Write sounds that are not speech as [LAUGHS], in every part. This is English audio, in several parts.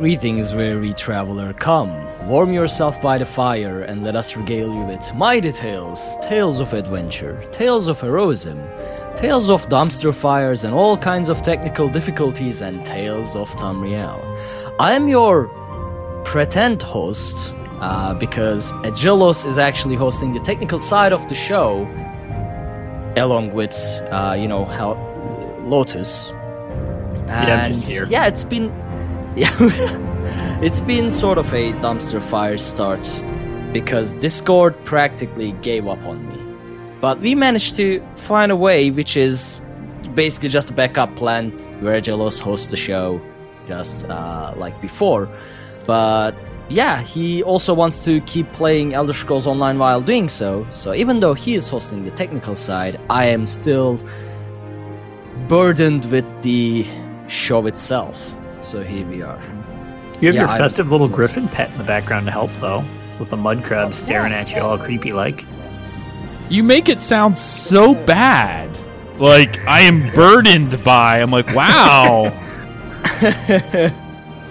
Greetings, weary traveler. Come, warm yourself by the fire, and let us regale you with mighty tales, tales of adventure, tales of heroism, tales of dumpster fires and all kinds of technical difficulties, and tales of Tamriel. I am your pretend host, uh, because Agelos is actually hosting the technical side of the show, along with, uh, you know, how Lotus. Yeah, I'm just here. Yeah, it's been [LAUGHS] yeah, it's been sort of a dumpster fire start because Discord practically gave up on me. But we managed to find a way, which is basically just a backup plan where Jelos hosts the show just uh, like before. But yeah, he also wants to keep playing Elder Scrolls Online while doing so. So even though he is hosting the technical side, I am still burdened with the show itself. So here we are. You have Yeah, your I'm- festive little griffin pet in the background to help, though, with the mud crab staring at you all creepy like. You make it sound so bad. Like I am burdened by. I'm like, wow. [LAUGHS]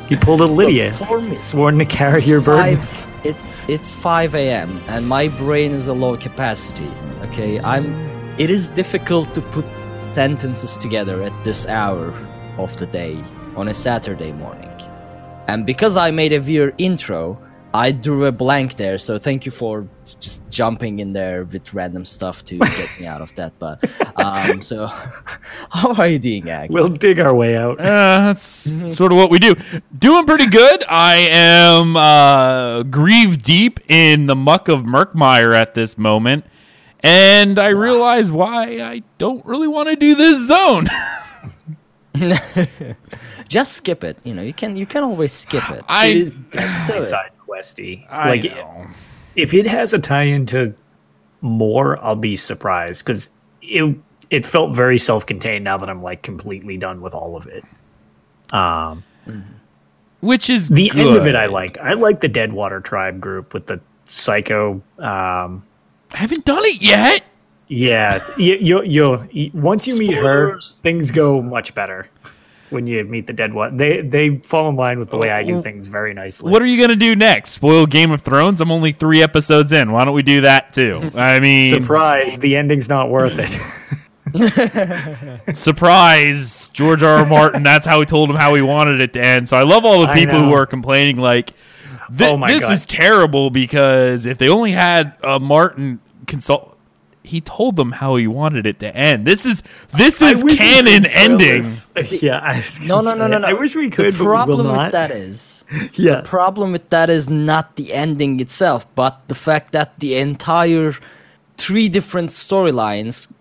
You pulled a Lydia, for me- sworn to carry It's your five- burdens. It's it's 5 a.m. and my brain is a low capacity. Okay, I'm. It is difficult to put sentences together at this hour of the day on a Saturday morning, and because I made a weird intro, I drew a blank there. So thank you for just jumping in there with random stuff to [LAUGHS] get me out of that. But um, so [LAUGHS] how are you doing, Ag? We'll dig our way out. Uh, that's sort of what we do. Doing pretty good. I am uh, grieved deep in the muck of Murkmire at this moment, and I realize why I don't really want to do this zone. [LAUGHS] [LAUGHS] just skip it. You know, you can you can always skip it. I it is do definitely it. side questy. I like, know. if it has a tie into more, I'll be surprised because it it felt very self contained. Now that I'm like completely done with all of it. Um, which is the end of it, I like. I like the Deadwater Tribe group with the psycho. Um, I haven't done it yet. Yeah, you you you you- once you meet her, things go much better. When you meet the dead one, they they fall in line with the way I do oh. things very nicely. What are you gonna do next? Spoil Game of Thrones? I'm only three episodes in. Why don't we do that too? [LAUGHS] I mean, Surprise! The ending's not worth it. [LAUGHS] surprise, George R. R. Martin. That's how he told him how he wanted it to end. So I love all the people who are complaining like, "Thi- Oh my this God. is terrible because if they only had a Martin consult, he told them how he wanted it to end. This is this I is wish canon ending. this. [LAUGHS] yeah, I was No, gonna no, no, no, no. I wish we could, The but we problem will with not. that is, [LAUGHS] yeah, the problem with that is not the ending itself, but the fact that the entire three different storylines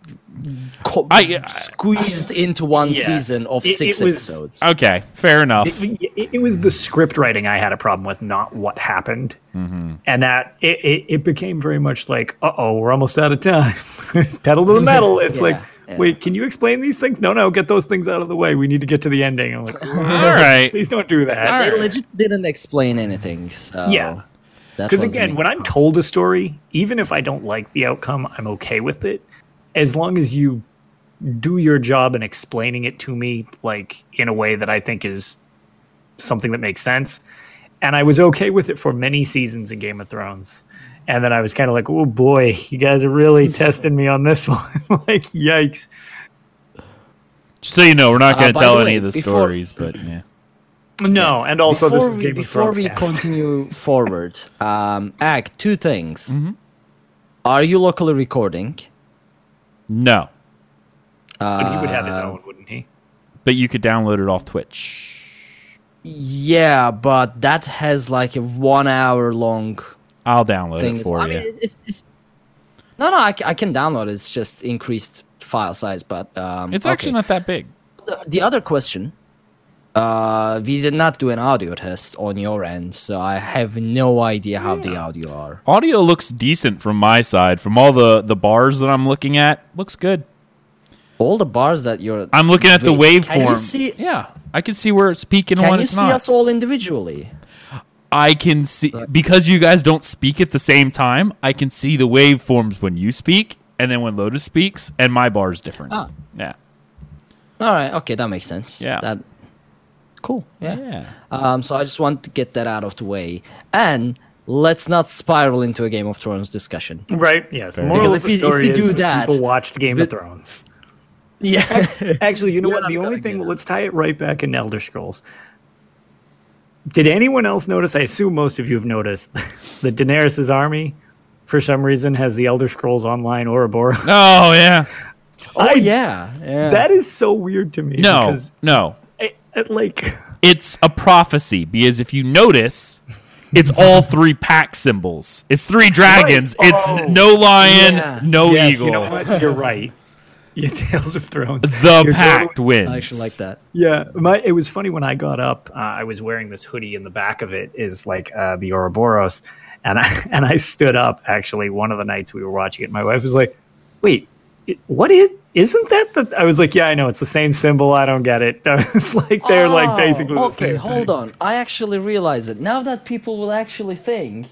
co- I- I- squeezed into one Yeah. season of It- six it was- episodes. Okay, fair enough. it, it, it was the script writing I had a problem with, not what happened. And that it, it, it became very much like, uh oh, we're almost out of time. [LAUGHS] Pedal to the metal. [LAUGHS] It's Yeah, like, yeah. wait, can you explain these things? No, no, get those things out of the way. We need to get to the ending. I'm like, [LAUGHS] all right. please don't do that. All They right. legit didn't explain anything. So Yeah. Because again, when I'm told a story, even if I don't like the outcome, I'm okay with it, as long as you do your job in explaining it to me, like in a way that I think is something that makes sense. And I was okay with it for many seasons in Game of Thrones, and then I was kind of like, "Oh boy, you guys are really [LAUGHS] testing me on this [LAUGHS] one." like, yikes! Just so you know, we're not Uh, going to by tell the any way, of the before- stories, but yeah. No, and also before this is we, Game of before we cast. continue [LAUGHS] forward, um, Ag, two things. Mm-hmm. Are you locally recording? No, But he would have his Uh, own, wouldn't he? but you could download it off Twitch. Yeah, but that has like a one hour long I'll download thing. it for I you. mean, it's, it's, no, no, I, I can download it. It's just increased file size, but um, it's okay. actually not that big. the, the other question uh we did not do an audio test on your end so i have no idea how the audio are Audio looks decent from my side. From all the the bars that I'm looking at, looks good. all the bars that you're I'm looking at the Wait, can you waveform. see- yeah, I can see where it's peaking can when you it's see not. us all individually I can see because you guys don't speak at the same time. I can see the waveforms when you speak, and then when Lotus speaks, and my bar is different. Ah. Yeah, all right okay that makes sense Yeah. that cool yeah. yeah. um so i just want to get that out of the way and let's not spiral into a game of thrones discussion Right? Yes. Fair. moral Because if the you- if you do is that, people watched Game of Thrones. [LAUGHS] yeah Actually, you know [LAUGHS] what? The only thing, let's tie it right back in Elder Scrolls. Did anyone else notice? I assume most of you have noticed [LAUGHS] that Daenerys' army, for some reason, has the Elder Scrolls Online Ouroboros. Oh yeah. oh I- yeah yeah That is so weird to me. No, because no. I, [LAUGHS] it, like It's a prophecy because if you notice, it's [LAUGHS] all three pack symbols. It's three dragons. Right. It's Oh. no lion, Yeah. no yes, eagle. you know what? You're right. [LAUGHS] Yeah, Tales of Thrones. The You're pact totally- wins. i actually like that Yeah, my it was funny when I got up. Uh, I was wearing this hoodie, and the back of it is like uh, the Ouroboros, and I and I stood up. Actually, one of the nights we were watching it, my wife was like, "Wait, it, what is? Isn't that the?" I was like, "Yeah, I know. It's the same symbol. I don't get it." [LAUGHS] I was like, "They're like basically the Oh, okay same." hold on i actually realize it now that people will actually think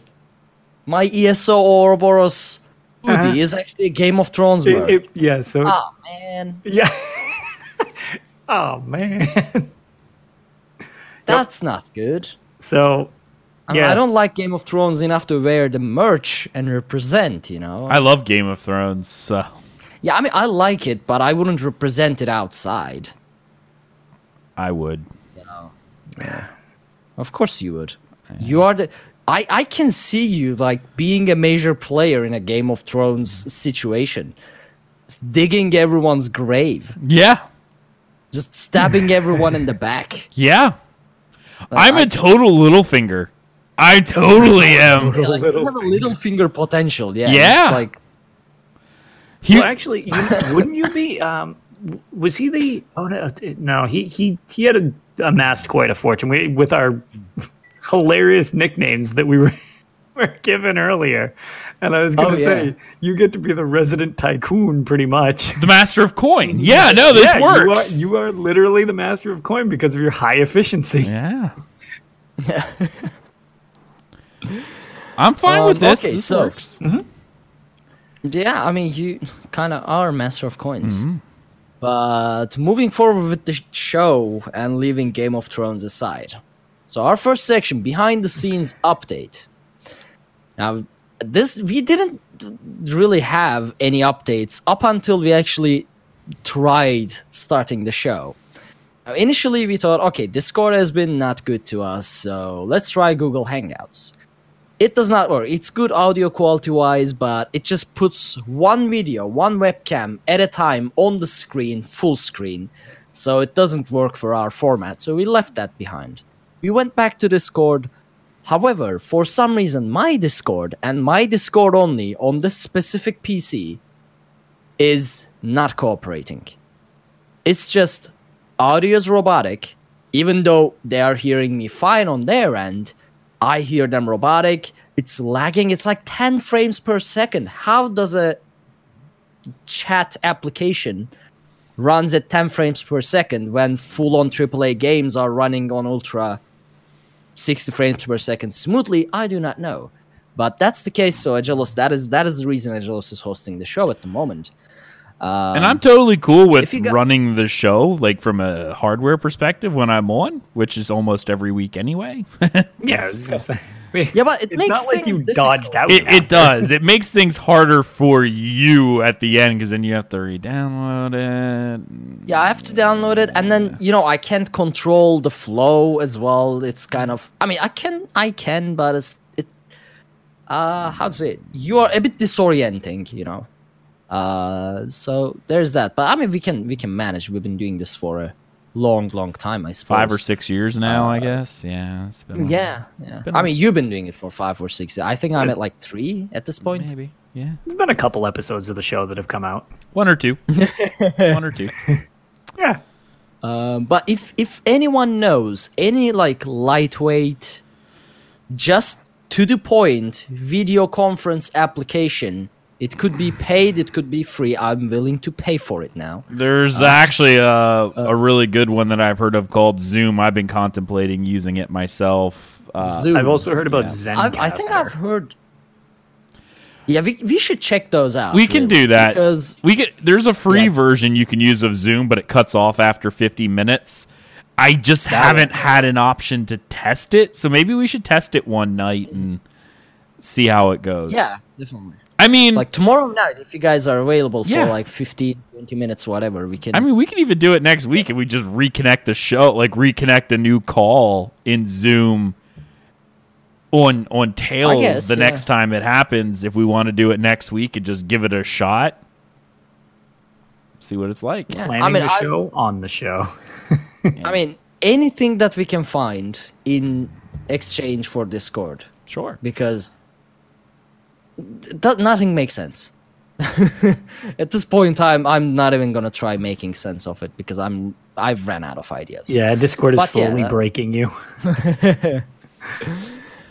my eso ouroboros hoodie Uh-huh. is actually a game of thrones It- it- yeah. So [LAUGHS] oh man yeah. oh man. that's not good So I, mean, Yeah. I don't like game of thrones enough to wear the merch and represent you know I love Game of Thrones. So. Yeah i mean i like it but i wouldn't represent it outside I would. Yeah. Of course you would. You are the I I can see you like being a major player in a Game of Thrones situation. Digging everyone's grave, Yeah. just stabbing everyone in the back. [LAUGHS] Yeah. I'm I- a total Littlefinger. I totally [LAUGHS] am. Yeah, like, you have a Littlefinger potential, yeah. Yeah. Like He- well, actually, you, wouldn't you be? Um, was he the? Oh no, no. He he he had a, amassed quite a fortune we, with our hilarious nicknames that we were [LAUGHS] were given earlier. And I was going to Oh, say, yeah. you get to be the resident tycoon, pretty much. the master of coin. [LAUGHS] Yeah, no, this Yeah, works. You are, you are literally the master of coin because of your high efficiency. yeah. Yeah. [LAUGHS] I'm fine Um, with this. okay, this so- works. Yeah, I mean, you kind of are master of coins. Mm-hmm. But moving forward with the show and leaving Game of Thrones aside. So, our first section, behind the scenes [LAUGHS] update. Now, this, we didn't really have any updates up until we actually tried starting the show. Now, initially, we thought, okay, Discord has been not good to us, so let's try Google Hangouts it does not work. It's good audio quality wise, but it just puts one video, one webcam at a time on the screen, full screen. So it doesn't work for our format. So we left that behind. We went back to Discord. However, for some reason, my Discord and my Discord only on this specific PC is not cooperating. It's just audio is robotic, even though they are hearing me fine on their end. I hear them robotic. It's lagging. It's like 10 frames per second. How does a chat application runs at 10 frames per second when full on AAA games are running on ultra 60 frames per second smoothly? I do not know. But that's the case. So Agelos, that is that is the reason Agelos is hosting the show at the moment. Um, And I'm totally cool with if got- running the show, like from a hardware perspective, when I'm on, which is almost every week anyway. [LAUGHS] Yeah, I was gonna say. mean, [LAUGHS] Yeah, but it it's makes not like things you difficult. dodged out. It, it does. It [LAUGHS] makes things harder for you at the end because then you have to re-download it. Yeah, I have to download it, and then you know I can't control the flow as well. It's kind of, I mean, I can, I can, but it's it. Uh, how to say it? You are a bit disorienting, you know. Uh, so there's that. But I mean, we can we can manage. We've been doing this for a long, long time. I suppose Five or six years now, I guess. Yeah, it's been a- Yeah, yeah. Been I a- mean, you've been doing it for five or six. I think I'm at like three at this point. maybe. Yeah, There's been a couple episodes of the show that have come out. one or two. [LAUGHS] one or two. [LAUGHS] Yeah. Um, but if if anyone knows any like lightweight, just to the point video conference application, it could be paid, it could be free. I'm willing to pay for it now. There's actually a, a really good one that I've heard of called Zoom. I've been contemplating using it myself. Uh, Zoom. I've also heard about yeah. Zencastr. I've, I think I've heard. Yeah, we, we should check those out. we can really, do that. because we get there's a free Yeah. version you can use of Zoom, but it cuts off after 50 minutes. I just haven't had an option to test it, so maybe we should test it one night and see how it goes. yeah, definitely. I mean, Like tomorrow night, if you guys are available for Yeah. like 15, 20 minutes, whatever, we can. I mean, we can even do it next week if we just reconnect the show, like reconnect a new call in Zoom on on Tails guess, the yeah. next time it happens. If we want to do it next week and just give it a shot, see what it's like. Yeah. planning I mean, the I- show on the show. [LAUGHS] I mean, anything that we can find in exchange for Discord, Sure. because th- nothing makes sense. [LAUGHS] At this point in time, I'm not even gonna try making sense of it because I'm I've ran out of ideas. Yeah, Discord is But yeah, slowly that- breaking you. [LAUGHS]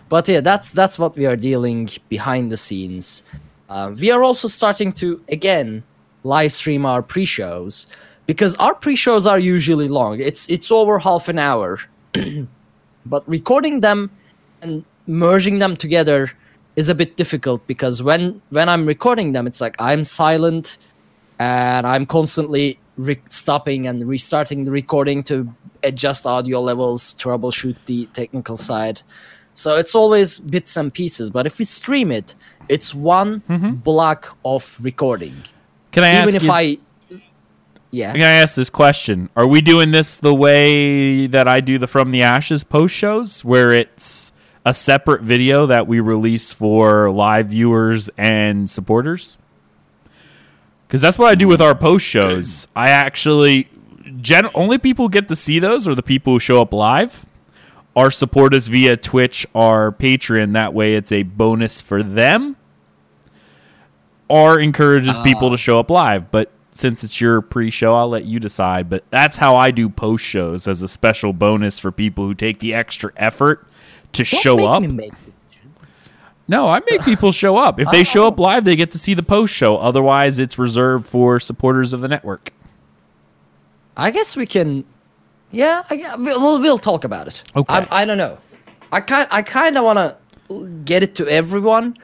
But yeah, that's that's what we are dealing behind the scenes. Uh, we are also starting to again live stream our pre-shows because our pre-shows are usually long. It's it's over half an hour, [CLEARS THROAT] but recording them and merging them together is a bit difficult because when when I'm recording them, it's like I'm silent and I'm constantly re- stopping and restarting the recording to adjust audio levels, troubleshoot the technical side. So it's always bits and pieces. But if we stream it, it's one mm-hmm. block of recording. Can I ask Even if you, I, yeah, Can I ask this question? Are we doing this the way that I do the From the Ashes post shows, where it's a separate video that we release for live viewers and supporters? Because that's what I do with our post shows. I actually, gen- only people who get to see those are the people who show up live. Or support us via Twitch or Patreon. That way, it's a bonus for them. Or encourages people to ah. show up live. But since it's your pre-show, I'll let you decide. But that's how I do post shows as a special bonus for people who take the extra effort to Don't show up. No, I make people show up. If they [LAUGHS] show up live, they get to see the post show. Otherwise, it's reserved for supporters of the network. I guess we can. Yeah, I, we'll we'll- we'll talk about it. Okay. I, I don't know. I kind I kind of want to get it to everyone,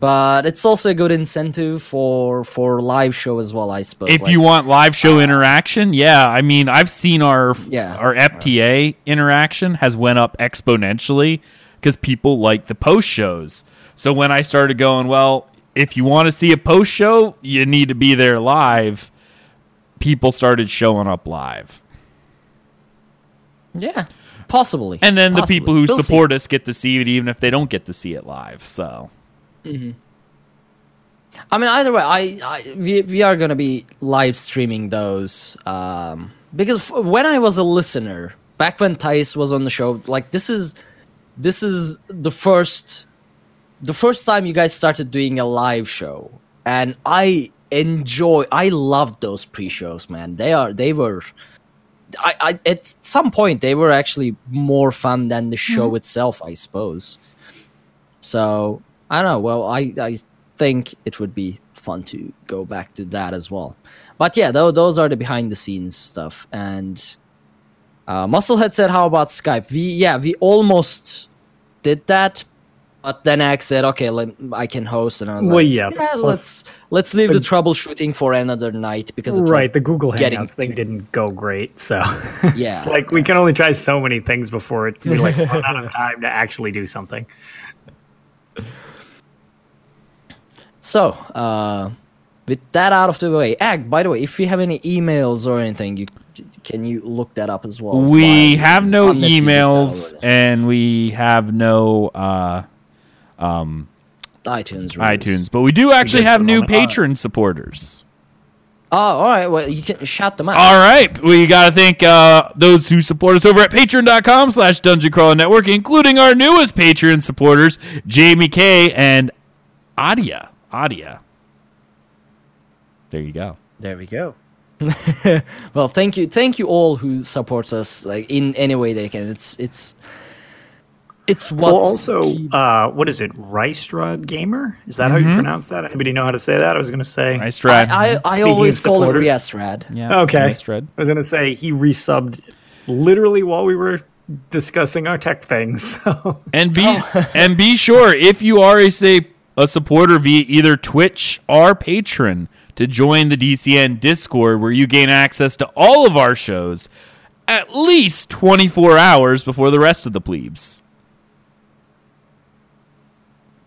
but it's also a good incentive for for live show as well. I suppose. If Like, you want live show uh, interaction, yeah, I mean, I've seen our Yeah. our FTA interaction has went up exponentially because people like the post shows. So when I started going, well, if you want to see a post show, you need to be there live. People started showing up live, yeah, possibly. and then the people who We'll see. support us get to see it, even if they don't get to see it live. So I mean, either way, I, I we, we are gonna be live streaming those um, because f- when I was a listener back when Thais was on the show, like this is this is the first the first time you guys started doing a live show, and I enjoy. I loved those pre-shows, man. They are they were. I, I at some point they were actually more fun than the show itself, I suppose. So I don't know. Well, I I think it would be fun to go back to that as well. But yeah, though those are the behind the scenes stuff. And uh, Musclehead said, "How about Skype?" We yeah, we almost did that, but then Axe said, "Okay, let, I can host," and I was Well, like, yeah, yeah, let's let's leave the troubleshooting for another night because right, the Google Hangouts thing to- didn't go great, so [LAUGHS] Yeah. it's like we can only try so many things before it we like run out of [LAUGHS] time to actually do something. So, uh, with that out of the way, Ag. By the way, if you have any emails or anything, you can you look that up as well. We have no unless emails and we have no uh, iTunes. reviews. iTunes, but we do actually have new patron supporters. Oh, all right. Well, you can shout them out. All right, we got to thank uh, those who support us over at patreon.com slash dungeon crawler network, including our newest Patreon supporters, Jamie K and Adia. Adia. There you go. There we go. [LAUGHS] well, thank you, thank you all who supports us like in any way they can. It's it's it's what well, also, keep- uh, what is it? Rystra Gamer? Is that how Mm-hmm. you pronounce that? Anybody know how to say that? I was going to say. Nice try. I, I, I always of call it supporters. Riestrad. yeah, [LAUGHS] Okay. Nice tread. I was going to say he resubbed literally while we were discussing our tech things. [LAUGHS] So. And be and be sure if you are a say a supporter via either Twitch or Patreon to join the DCN Discord where you gain access to all of our shows at least 24 hours before the rest of the plebes.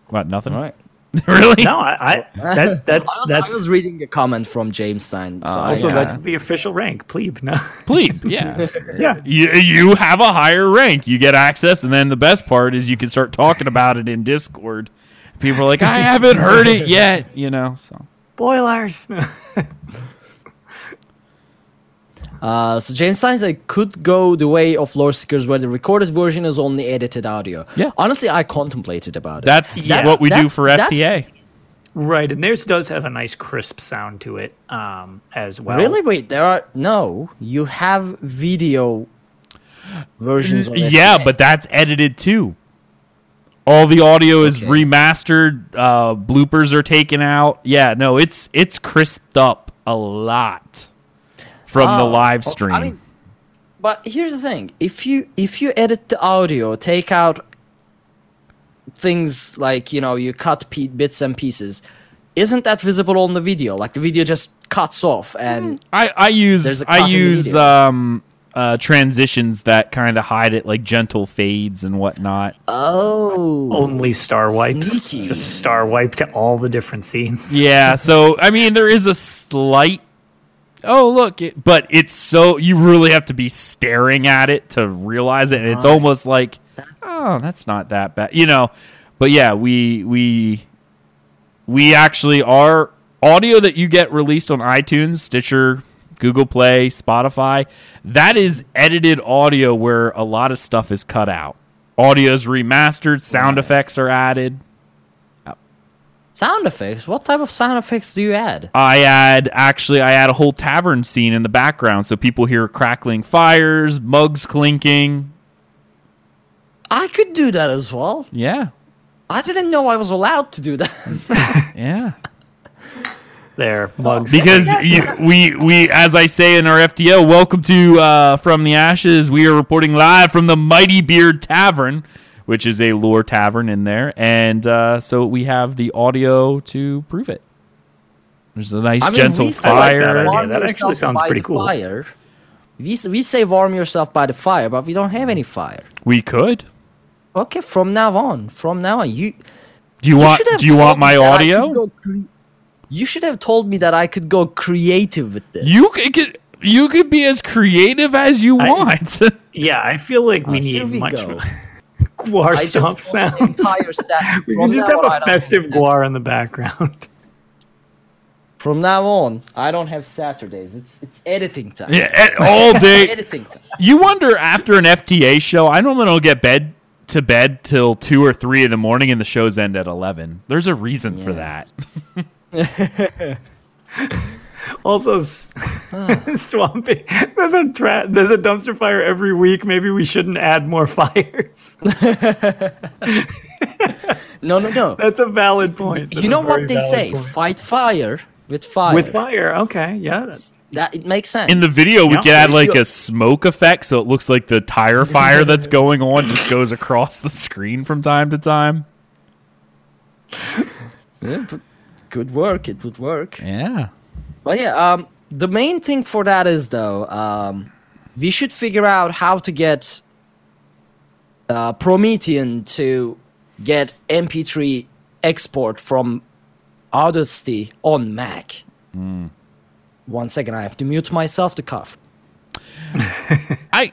What, nothing? All right. [LAUGHS] really? No, I, I that that [LAUGHS] I was, that's I was reading a comment from James Stein. So ah, I, also yeah. that's the official rank, plebe. No. [LAUGHS] Plebe, yeah. yeah. you, you have a higher rank. You get access, and then the best part is you can start talking about it in Discord. People are like, I [LAUGHS] haven't heard it yet, you know. So Boilers. [LAUGHS] Uh, so James Stein said, could go the way of Lore Seekers where the recorded version is only edited audio. Yeah. Honestly, I contemplated about it. that's Yes, what we do for that's- FTA. right, and theirs does have a nice crisp sound to it um, as well. really? Wait, there are no. You have video versions. Of Yeah, but that's edited too. All the audio is Okay. remastered. Uh, bloopers are taken out. Yeah, no, it's it's crisped up a lot from the Oh, live oh, stream. I mean, but here's the thing: if you if you edit the audio, take out things like you know you cut pe- bits and pieces, isn't that visible on the video? Like the video just cuts off, and I, I use I cut in the use um uh transitions that kind of hide it, like gentle fades and whatnot. oh, Only star wipes. Sneaky. Just star wipe to all the different scenes. [LAUGHS] Yeah, so I mean there is a slight Oh look, it, but it's so you really have to be staring at it to realize it and it's almost like oh, that's not that bad. You know. But yeah, we we we actually are audio that you get released on iTunes, Stitcher, Google Play, Spotify, that is edited audio where a lot of stuff is cut out. Audio is remastered, sound effects are added. sound effects. What type of sound effects do you add? I add actually I add a whole tavern scene in the background so people hear crackling fires, mugs clinking. I could do that as well. Yeah. I didn't know I was allowed to do that. [LAUGHS] Yeah. There, mugs. Because [LAUGHS] you, we we as I say in our FTO, welcome to uh, from the ashes. We are reporting live from the Mighty Beard Tavern, which is a lore tavern in there, and uh, so we have the audio to prove it. There's a nice I mean, gentle we say I like that fire. warm That actually sounds pretty cool. Fire. We, we say warm yourself by the fire, but we don't have any fire. we could. Okay, from now on, from now on, you Do you, want? Do you want my that I audio? Go cre- you should have told me that I could go creative with this. You could, could you could be as creative as you I- want. [LAUGHS] yeah, I feel like we Uh, need we much go. more [LAUGHS] guar I just stomp sounds. entire [LAUGHS] stat- we can just have on, I a festive have guar in the background. From now on, I don't have Saturdays. It's it's editing time. yeah, and all day. editing time. You wonder after an FTA show, I normally don't get bed to bed till two or three in the morning, and the shows end at eleven. There's a reason for that. [LAUGHS] Also, s- [LAUGHS] swampy. There's a tra- there's a dumpster fire every week. Maybe we shouldn't add more [LAUGHS] fires. No, no, no. That's a valid point. That's you know what they say? point. Fight fire with fire. With fire, okay, yeah. that's- that it makes sense. In the video, we Yeah. can add like a smoke effect, so it looks like the tire fire that's going on just goes across the screen from time to time. Yeah, but good work. It would work. Yeah. But yeah, um, the main thing for that is though, um, we should figure out how to get uh, Promethean to get MP3 export from Audacity on Mac. One second, I have to mute myself to cough. [LAUGHS] I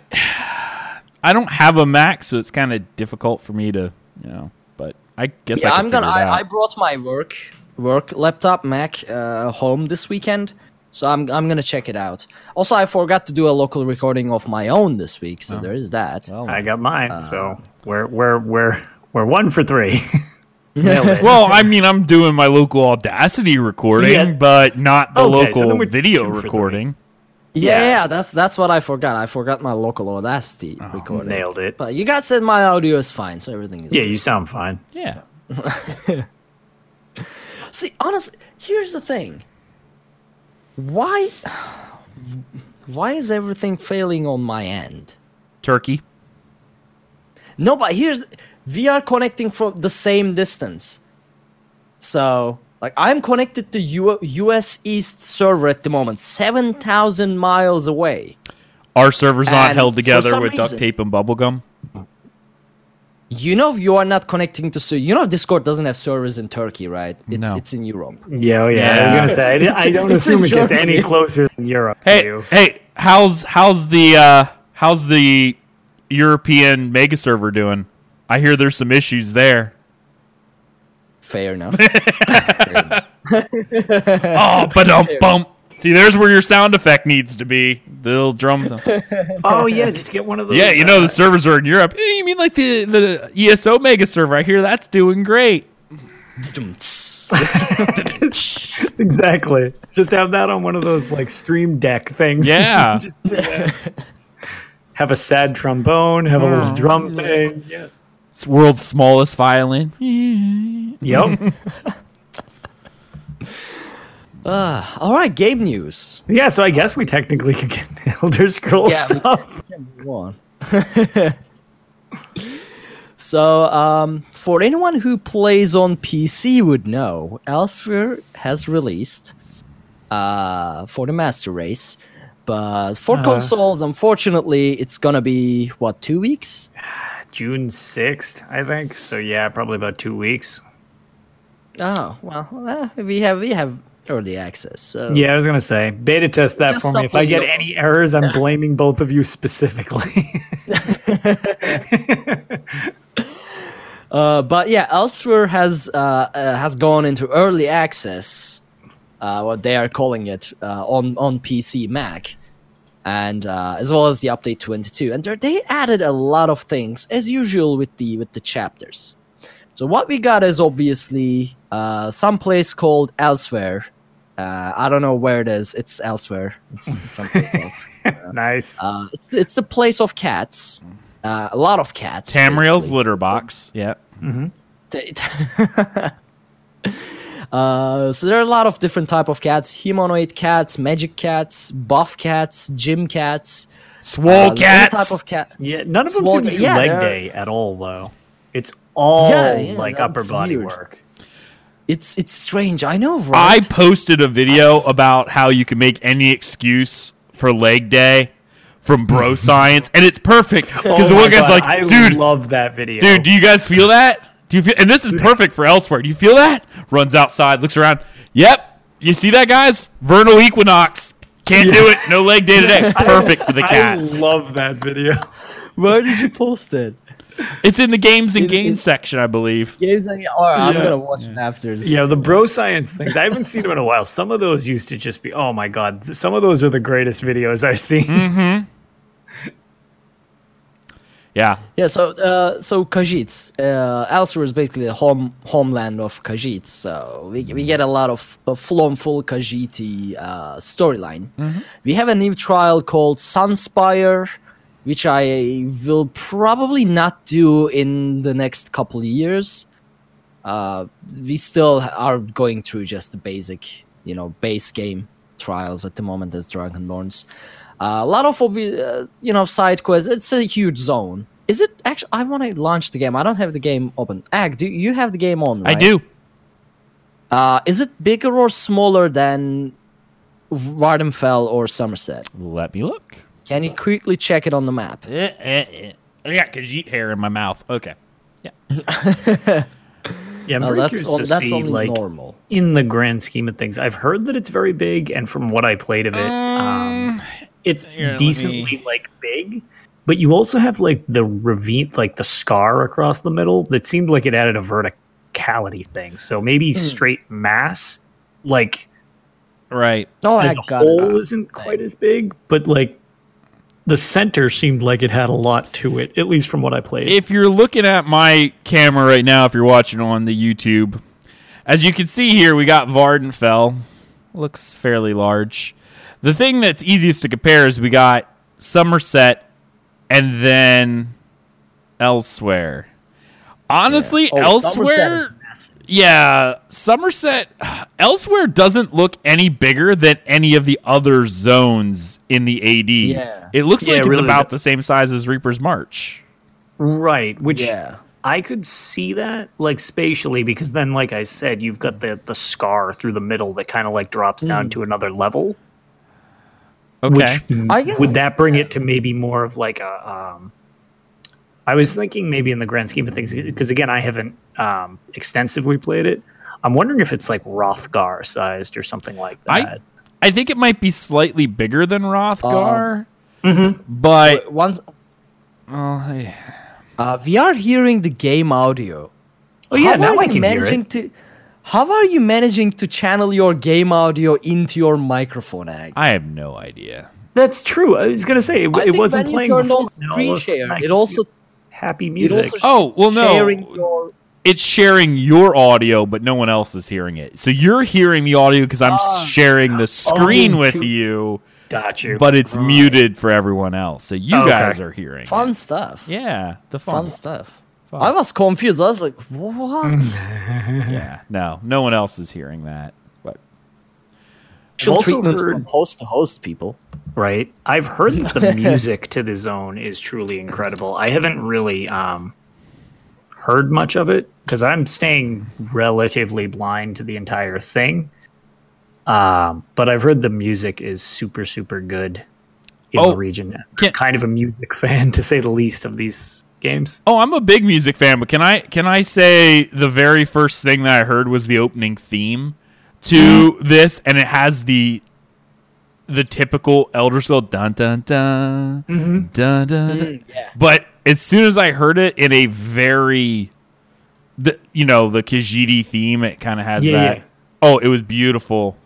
I don't have a Mac, so it's kind of difficult for me to, you know. But I guess I Yeah, can I'm gonna. I, I brought my work work laptop Mac uh, home this weekend, so I'm I'm gonna check it out. Also, I forgot to do a local recording of my own this week, so there is that. I got mine, so we're we're we're we're one for three. [LAUGHS] well, I mean, I'm doing my local Audacity recording, Yeah. but not the Okay, local we're video two for three. recording. Yeah, Yeah. yeah, that's that's what I forgot. I forgot my local Audacity Oh, recording. Nailed it. But you guys said my audio is fine, so everything is. Yeah, you sound fine. Yeah. [LAUGHS] [LAUGHS] See, honestly, here's the thing. Why, why is everything failing on my end? Turkey. No, but here's we are connecting from the same distance. So, like, I'm connected to U- U.S. East server at the moment, seven thousand miles away. Our server's not held together with duct tape and bubble gum. You know, you are not connecting to. So, you know, Discord doesn't have servers in Turkey, right? It's No. it's in Europe. Yeah, oh, yeah. I was gonna say I, I [LAUGHS] don't assume in it gets any closer than Europe. Hey, hey, how's how's the uh how's the European mega server doing? I hear there's some issues there. Fair enough. [LAUGHS] Fair enough. [LAUGHS] Oh, but um bump. See, there's where your sound effect needs to be. The little drum. [LAUGHS] Oh yeah, just get one of those. Yeah, you know uh, the servers are in Europe. Eh, You mean like the the ESO mega server? I hear that's doing great. [LAUGHS] exactly. Just have that on one of those like stream deck things. Yeah. [LAUGHS] Just, yeah. Have a sad trombone. Have a Oh, little drum thing. Yeah. It's world's smallest violin. Yep. Uh, all right, game news. yeah. So I guess we technically could get [LAUGHS] Elder Scrolls Yeah, we- stuff. Move on. [LAUGHS] so, um, for anyone who plays on PC would know, Elsweyr has released uh, for the Master Race. But for Uh. consoles, unfortunately, it's gonna be what two weeks? [SIGHS] June sixth, I think. So yeah, probably about two weeks. Oh well, uh, we have we have early access. So Yeah, I was gonna say beta test that for me. If I get you- any errors, I'm [LAUGHS] blaming both of you specifically. [LAUGHS] Uh, but yeah, Elsweyr has uh, uh, has gone into early access, uh, what they are calling it, uh, on on PC, Mac, and uh, as well as the update 22. And they're- they added a lot of things as usual with the with the chapters. So what we got is obviously uh, some place called Elsweyr. Uh, I don't know where it is. It's elsewhere. It's someplace [LAUGHS] else. nice. Uh, it's it's the place of cats. Uh, a lot of cats. Tamriel's basically. litter box. Yeah. [LAUGHS] uh, so there are a lot of different type of cats: humanoid cats, magic cats, buff cats, gym cats, Swole uh, cats. type of cat. Yeah, none of them Swole- seem to do yeah, leg they're- day at all, though. It's all Yeah, yeah, like upper body weird. work. It's it's strange. I know, I posted a video about how you can make any excuse for leg day from bro [LAUGHS] science, and it's perfect because the Oh my one guy's God, like, I "Dude, love that video. dude, do you guys feel that? Do you feel?" And this is [LAUGHS] perfect for Elsweyr. Do you feel that? Runs outside, looks around. Yep, you see that, guys? Vernal equinox. Can't do it. No leg day today. [LAUGHS] Perfect for the cats. I love that video. Where did you post it? It's in the games and In- games section, I believe. Games and- all right, I'm Yeah. gonna watch it after. This. Yeah, the bro science things. I haven't seen them in a while. Some of those used to just be, oh my god, some of those are the greatest videos I've seen. Mm-hmm. Yeah. Yeah, so uh, so Khajiits, uh, Elsweyr is basically the home homeland of Khajiits. So we, we get a lot of, of full on full Khajiiti uh, storyline. We have a new trial called Sunspire, which I will probably not do in the next couple of years. Uh, we still are going through just the basic, you know, base game trials at the moment as Dragonborns. Uh, a lot of uh, you know side quests. It's a huge zone. Is it actually? I want to launch the game. I don't have the game open. Ag, do you have the game on? I do. Uh, is it bigger or smaller than Vvardenfell or Somerset? Let me look. Can you quickly check it on the map? Eh, eh, eh. I got Khajiit hair in my mouth. Okay. Yeah, [LAUGHS] Yeah, I'm No, very that's curious on- to that's see, only like, normal. in the grand scheme of things. I've heard that it's very big, and from what I played of it, um, it's here, decently me- like big. But you also have like the ravine, like the scar across the middle that seemed like it added a verticality thing. So maybe straight mass, like Right. No, as I a got whole, it. isn't quite as big, but like the center seemed like it had a lot to it, at least from what I played. If you're looking at my camera right now, if you're watching on the YouTube, as you can see here, we got Vvardenfell. Looks fairly large. The thing that's easiest to compare is we got Somerset and then Elsweyr. Honestly, Oh, Somerset is elsewhere, yeah, Somerset Elsweyr doesn't look any bigger than any of the other zones in the AD. Yeah. It looks Yeah, like it's really about does. the same size as Reaper's March. right, which Yeah. I could see that like spatially because then, like I said, you've got the the scar through the middle that kind of like drops down to another level. Okay. Which I guess- would that bring it to maybe more of like a? Um, I was thinking maybe in the grand scheme of things because again I haven't um, extensively played it. I'm wondering if it's like Wrothgar sized or something like that. I think it might be slightly bigger than Wrothgar, Mhm. but Once well, hey, uh, we are hearing the game audio. Oh yeah, How now are I you can hear managing it. to? How are you managing to channel your game audio into your microphone? Ag? I have no idea. That's true. I was gonna say it, I it think wasn't when you playing turned on Now screen of a sudden share, it also hear happy music. Oh well, no, sharing your it's sharing your audio, but no one else is hearing it. So you're hearing the audio because I'm Ah. sharing the screen Oh, with to- you, Got you. but it's muted for everyone else. So you Okay. guys are hearing. fun it. stuff. Yeah, the fun fun. stuff. Fun. I was confused. I was like, "What?" [LAUGHS] Yeah, no, no one else is hearing that. But Special also heard- from host to host, people. right? I've heard that the [LAUGHS] music to the zone is truly incredible. I haven't really um, heard much of it because I'm staying relatively blind to the entire thing. Um, but I've heard the music is super, super good in Oh, the region. I'm can- kind of a music [LAUGHS] fan, to say the least, of these games. oh, I'm a big music fan. But can I can I say the very first thing that I heard was the opening theme to this, and it has the the typical Elder Scroll dun dun dun mm-hmm. dun dun. dun. Mm, yeah. But as soon as I heard it in a very, the you know the Khajiit theme, it kind of has Yeah, that. yeah. Oh, it was beautiful.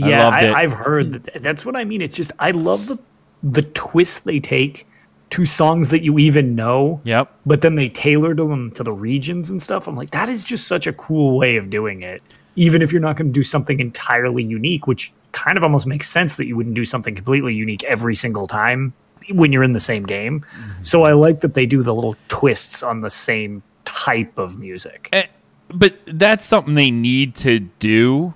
I Yeah, loved I, it. I've heard that. That's what I mean. It's just I love the the twists they take to songs that you even know. Yep. but then they tailored them to the regions and stuff. I'm like, that is just such a cool way of doing it. Even if you're not going to do something entirely unique, which kind of almost makes sense that you wouldn't do something completely unique every single time when you're in the same game. So I like that they do the little twists on the same type of music. Eh, but that's something they need to do.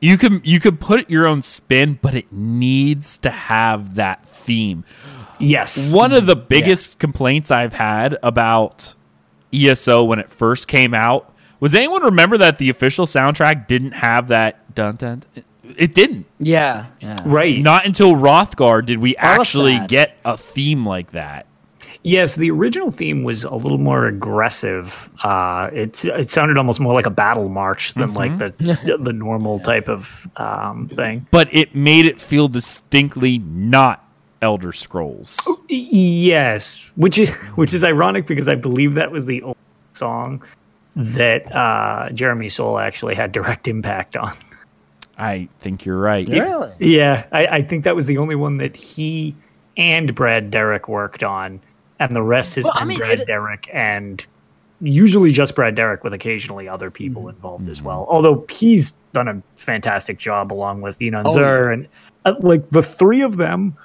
You can you could put your own spin, but it needs to have that theme. Yes. One of the biggest complaints I've had about ESO when it first came out was anyone remember that the official soundtrack didn't have that dun dun. It didn't. Yeah, yeah. Right. Not until Wrothgar did we was actually get a theme like that. Yes, the original theme was a little more aggressive. Uh, it it sounded almost more like a battle march than like [LAUGHS] the the normal type of um, thing. But it made it feel distinctly not Elder Scrolls. Yes, which is [LAUGHS] which is ironic because I believe that was the only song that uh, Jeremy Soule actually had direct impact on. I think you're right. Really? Yeah, I, I think that was the only one that he and Brad Derrick worked on, and the rest has Well, I been mean, Brad it- Derrick and usually just Brad Derrick with occasionally other people Mm-hmm. involved as well. Although he's done a fantastic job along with Inon Oh, Zur and uh, like the three of them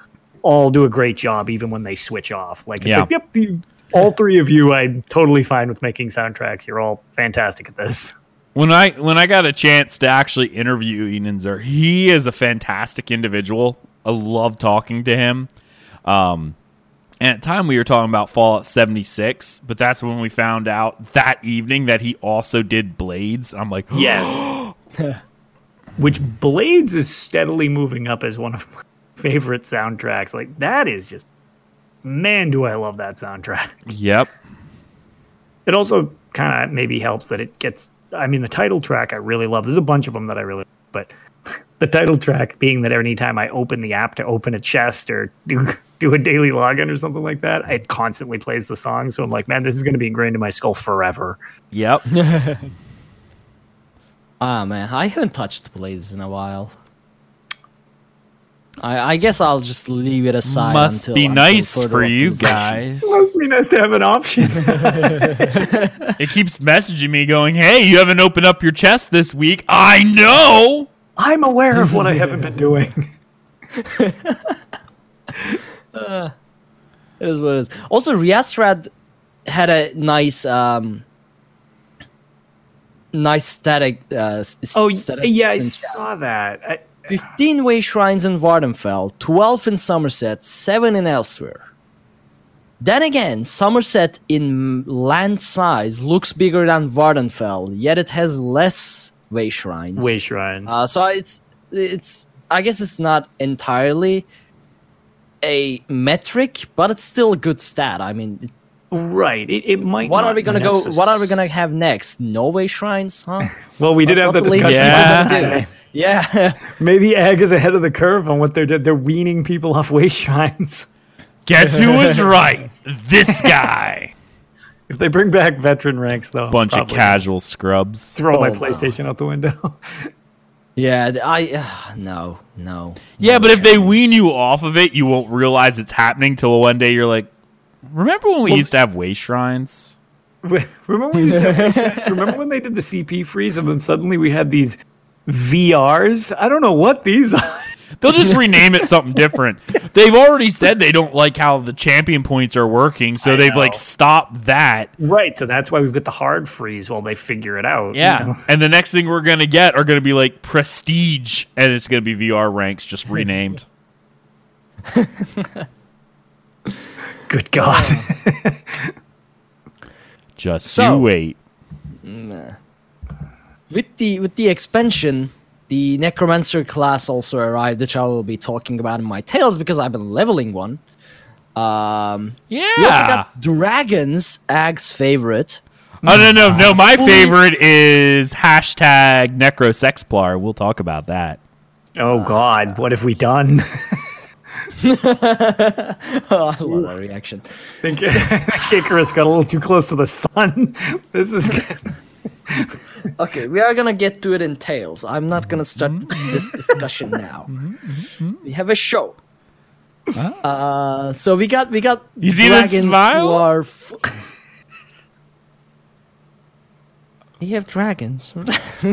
all do a great job even when they switch off. Like, it's Yeah. like yep, the, all three of you, I'm totally fine with making soundtracks. You're all fantastic at this. When I when I got a chance to actually interview Inon Zur, he is a fantastic individual. I love talking to him. Um, and at the time we were talking about Fallout 76, but that's when we found out that evening that he also did Blades. I'm like, [GASPS] Yes. [GASPS] Which Blades is steadily moving up as one of my [LAUGHS] favorite soundtracks. Like that is just man, do I love that soundtrack. yep. It also kind of maybe helps that it gets I mean, the title track I really love. There's a bunch of them that I really, but [LAUGHS] the title track being that anytime I open the app to open a chest or do [LAUGHS] do a daily login or something like that, it constantly plays the song. So I'm like, man, this is going to be ingrained in my skull forever. Yep. [LAUGHS] Ah man, I haven't touched Blades in a while. I, I guess I'll just leave it aside. Must until, be until nice further for you guys. Must be nice to have an option. [LAUGHS] [LAUGHS] It keeps messaging me going, "Hey, you haven't opened up your chest this week." I know. I'm aware of what I haven't been doing. [LAUGHS] It is what it is. Also, Riastrad had a nice, um, nice static. Uh, s- Oh, static yeah, I saw that. I, 15 way shrines in Vvardenfell, 12 in Summerset, 7 in Elsweyr. Then again, Summerset in land size looks bigger than Vvardenfell, yet it has less way shrines. way shrines. Uh, so it's it's I guess it's not entirely a metric, but it's still a good stat. I mean, right. It, it might. what are we gonna go? What are we gonna have next? No way shrines, huh? [LAUGHS] Well, we did have that the discussion. Yeah. Last ones do. time. Yeah. [LAUGHS] Maybe Ag is ahead of the curve on what they're doing. They're weaning people off way shrines. Guess who was [LAUGHS] right? This guy. If they bring back veteran ranks, though, Bunch of casual scrubs. Throw my Oh, no. PlayStation out the window. Yeah, I uh, no, no. Yeah, but if they wean you off of it, you won't realize it's happening till one day you're like, "Remember when we used to have way shrines?" [LAUGHS] remember, when we used to have way shrines? remember when they did the CP freeze and then suddenly we had these VRs? I don't know what these are. They'll just [LAUGHS] rename it something different. They've already said they don't like how the champion points are working, so I they've like stopped that. Right, so that's why we've got the hard freeze while they figure it out. you Yeah. know? And the next thing we're going to get are going to be like prestige and it's going to be VR ranks just renamed. [LAUGHS] Good God. [LAUGHS] just So- you wait. With the with the expansion, the necromancer class also arrived, which I will be talking about in my tales because I've been leveling one. Um, we also Yeah. got dragons, Ag's favorite. Oh no no no! My favorite is hashtag necrosexplar. We'll talk about that. oh God, what have we done? [LAUGHS] [LAUGHS] oh, I love that reaction. [LAUGHS] think Icarus got a little too close to the sun. This is good. Okay, we are gonna get to it in tales. I'm not gonna start [LAUGHS] this discussion now. We have a show. Uh, so we got we got You dragons who are. Fu- we have dragons. [LAUGHS] [LAUGHS]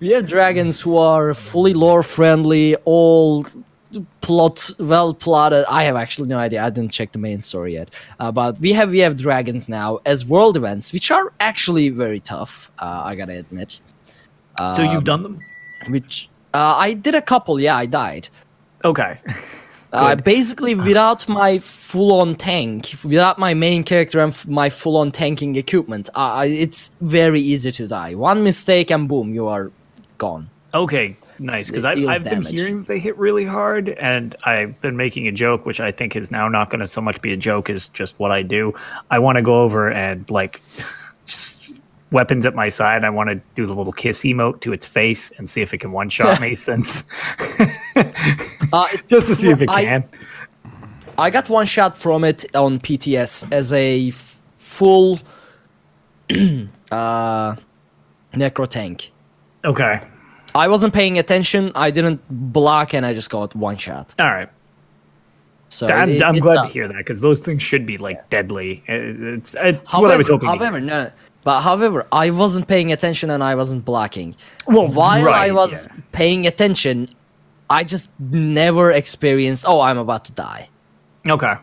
we have dragons who are fully lore friendly, all plot well plotted. I have actually no idea. I didn't check the main story yet. Uh, but we have we have dragons now as world events, which are actually very tough. Uh, I gotta admit. so you've done them? Which uh, I did a couple. Yeah, I died. Okay. [LAUGHS] Uh, basically, without my full-on tank, without my main character and f- my full-on tanking equipment, uh, it's very easy to die. One mistake and boom, you are gone. Okay, nice. Because I've, I've been hearing they hit really hard, and I've been making a joke, which I think is now not going to so much be a joke as just what I do. I want to go over and like [LAUGHS] just weapons at my side. I want to do the little kiss emote to its face and see if it can one shot me. [LAUGHS] Since Uh, [LAUGHS] just to see if it I- can. I got one shot from it on PTS as a f- full [CLEARS THROAT] uh, necro tank. Okay. I wasn't paying attention. I didn't block, and I just got one shot. All right. So I'm, it- I'm it glad does. to hear that because those things should be like deadly. Uh, it's, it's However, what I was hoping. however, no. But however, I wasn't paying attention and I wasn't blocking. Well, While I was yeah. paying attention, I just never experienced. Oh, I'm about to die. Okay.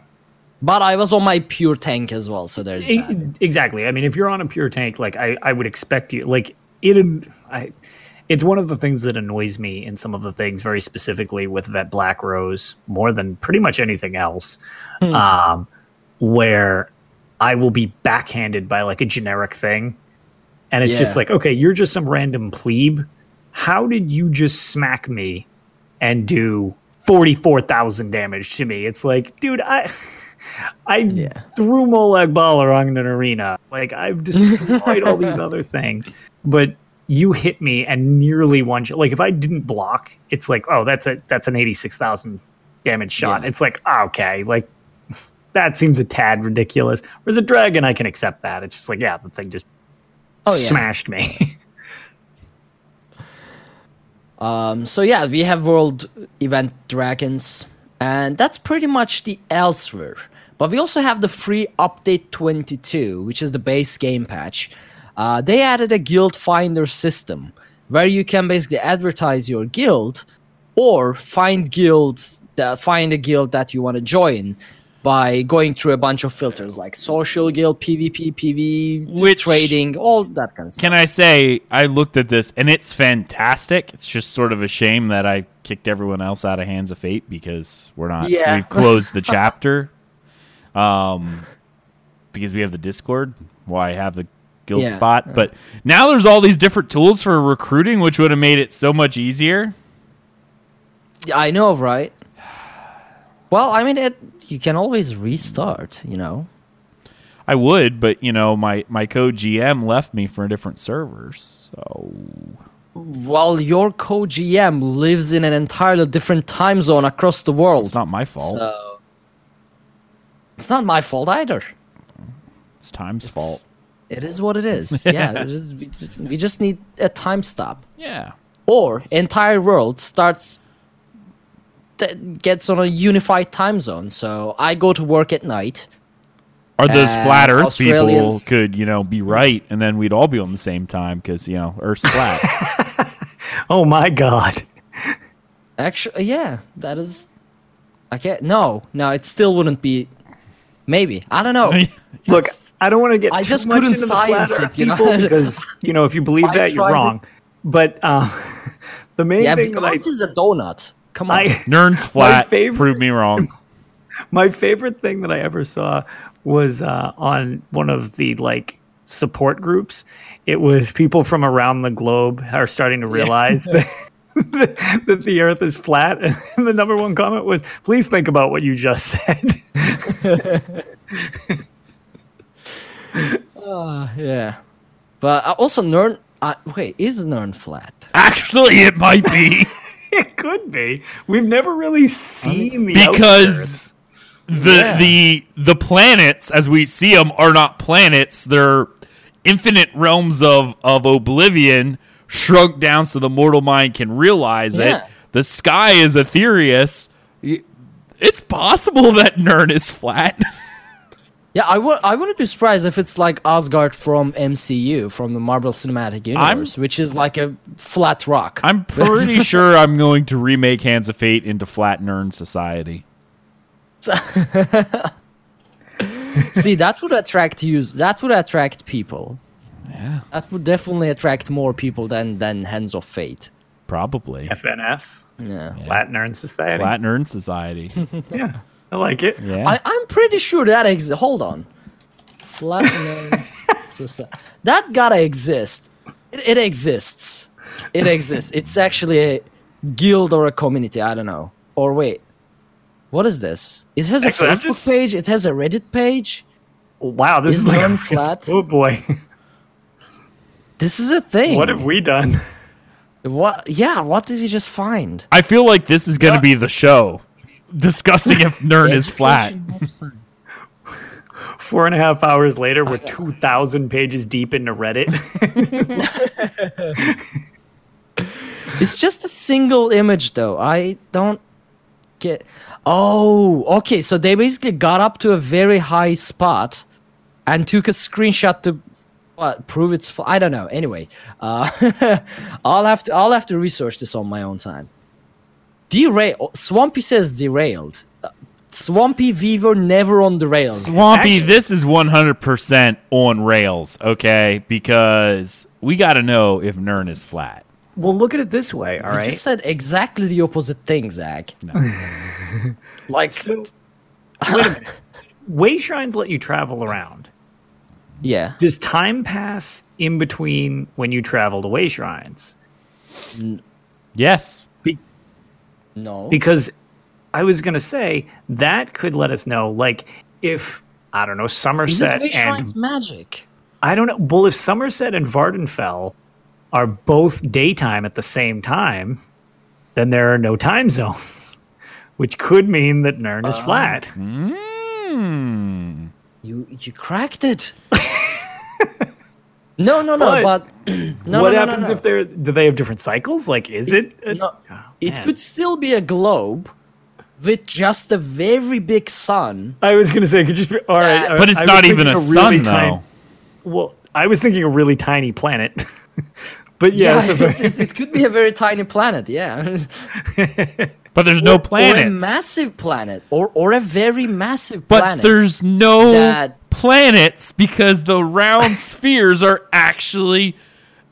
But I was on my pure tank as well, so there's that. Exactly. I mean, if you're on a pure tank, like I, I would expect you, like it. I, it's one of the things that annoys me in some of the things, very specifically with that Black Rose, more than pretty much anything else, um, where I will be backhanded by like a generic thing, and it's just like, okay, you're just some random plebe. How did you just smack me and do forty four thousand damage to me? It's like, dude, I. [LAUGHS] I Yeah. threw Molag Bal around an arena. Like I've destroyed all these [LAUGHS] other things, but you hit me and nearly one shot. Like if I didn't block, it's like, oh, that's a that's an eighty six thousand damage shot. Yeah. It's like ah, okay, like [LAUGHS] that seems a tad ridiculous. Whereas a dragon, I can accept that. It's just like yeah, the thing just Oh, yeah. smashed me. [LAUGHS] Um, so yeah, we have world event dragons, and that's pretty much the Elsweyr. But we also have the free update 22, which is the base game patch. Uh, they added a guild finder system where you can basically advertise your guild or find guilds that find a guild that you want to join by going through a bunch of filters like social guild, PvP, PV, Which- trading, all that kind of stuff. Can I say I looked at this and it's fantastic. It's just sort of a shame that I kicked everyone else out of Hands of Fate because we're not. Yeah. We closed the [LAUGHS] chapter. Um, because we have the Discord. Why have the guild Yeah. spot, but now there's all these different tools for recruiting, which would have made it so much easier. Yeah, I know, right? [SIGHS] Well, I mean, it, you can always restart, you know. I would, but you know, my my code GM left me for a different server, so While your co-GM lives in an entirely different time zone across the world, it's not my fault. so it's not my fault either. it's time's fault. It is what it is. [LAUGHS] yeah, it is, we just we just need a time stop, Yeah. or entire world starts t- gets on a unified time zone. So I go to work at night. Or those flat Earth people could, you know, be right, and then we'd all be on the same time because you know Earth's flat. [LAUGHS] oh my god. Actually, yeah, that is. I can't. No, no, it still wouldn't be. Maybe I don't know. [LAUGHS] Look, I don't want to get I too just much couldn't into science Earth it, you know? people because [LAUGHS] you know if you believe I that you're tried to- wrong. But uh, [LAUGHS] the main yeah, thing that I, is a donut. Come on. I Nirn's flat. favorite- Prove me wrong. my favorite thing that I ever saw was uh, on one of the like support groups. It was people from around the globe are starting to realize that, [LAUGHS] that the Earth is flat, [LAUGHS] and the number one comment was, "Please think about what you just said." Uh, [LAUGHS] yeah, but uh, also Nirn. Uh, wait, is Nirn flat? Actually, it might be it could be. We've never really seen the because outskirts. the Yeah. the the planets as we see them are not planets. They're infinite realms of of oblivion shrunk down so the mortal mind can realize Yeah. it. The sky is ethereous. Y- It's possible [LAUGHS] that Nirn is flat. [LAUGHS] Yeah, I would. I wouldn't be surprised if it's like Asgard from MCU, from the Marvel Cinematic Universe, which is like a flat rock. I'm pretty [LAUGHS] sure I'm going to remake Hands of Fate into Flat Nirn Society. See, that would attract use. That would attract people. Yeah, That would definitely attract more people than than Hands of Fate. probably. FNS, Yeah. Latin Nerd Society. Flat Nirn Society. [LAUGHS] Yeah, I like it. Yeah. I, I'm pretty sure that exists. Hold on. Platinum [LAUGHS] Society. That gotta exist. It, it exists. It exists. It's actually a guild or a community. I don't know. Or wait. What is this? It has a Actually, Facebook just- page. It has a Reddit page. Wow, this Is is, like Nirn [LAUGHS] flat? Oh boy, This is a thing. what have we done? [LAUGHS] What? Yeah. What did you just find? I feel like this is going to Yeah. be the show discussing if [LAUGHS] Nirn is flat. [LAUGHS] Four and a half hours later, we're oh, two thousand pages deep into Reddit. It's just a single image, though. I don't get. Oh, okay. So they basically got up to a very high spot and took a screenshot to what prove it's. Fu- I don't know. Anyway, uh, [LAUGHS] I'll have to. I'll have to research this on my own time. Derail. Swampy says derailed. Uh, Swampy Weaver never on the rails. Swampy, Actually- this is 100% on rails, okay? Because we got to know if Nirn is flat. well, look at it this way. All You right. just said exactly the opposite thing, Zach. [LAUGHS] like, So, wait a minute. Way shrines let you travel around. Yeah. Does time pass in between when you travel to way shrines? Yes. Be- No. because I was going to say that could let us know, like, if I don't know Is it Summerset Wish and magic? I don't know. Well, if Summerset and Vvardenfell are both daytime at the same time, then there are no time [LAUGHS] zones, which could mean that Nirn is flat. Hmm. You you cracked it. [LAUGHS] no, no, no. What? But [CLEARS THROAT] no, what no, no, no, happens no. if they're? Do they have different cycles? Like, is it? a- no, Oh, it could still be a globe with just a very big sun. I was gonna say, it could just be all right. That- I- But it's I not even thinking a really sun, tiny- though. Well, I was thinking a really tiny planet. [LAUGHS] but yeah, Yeah, so [LAUGHS] it, it, it could be a very tiny planet. Yeah, But there's no or a massive planet, or or a very massive planet. but there's no that- planets because the round [LAUGHS] spheres are actually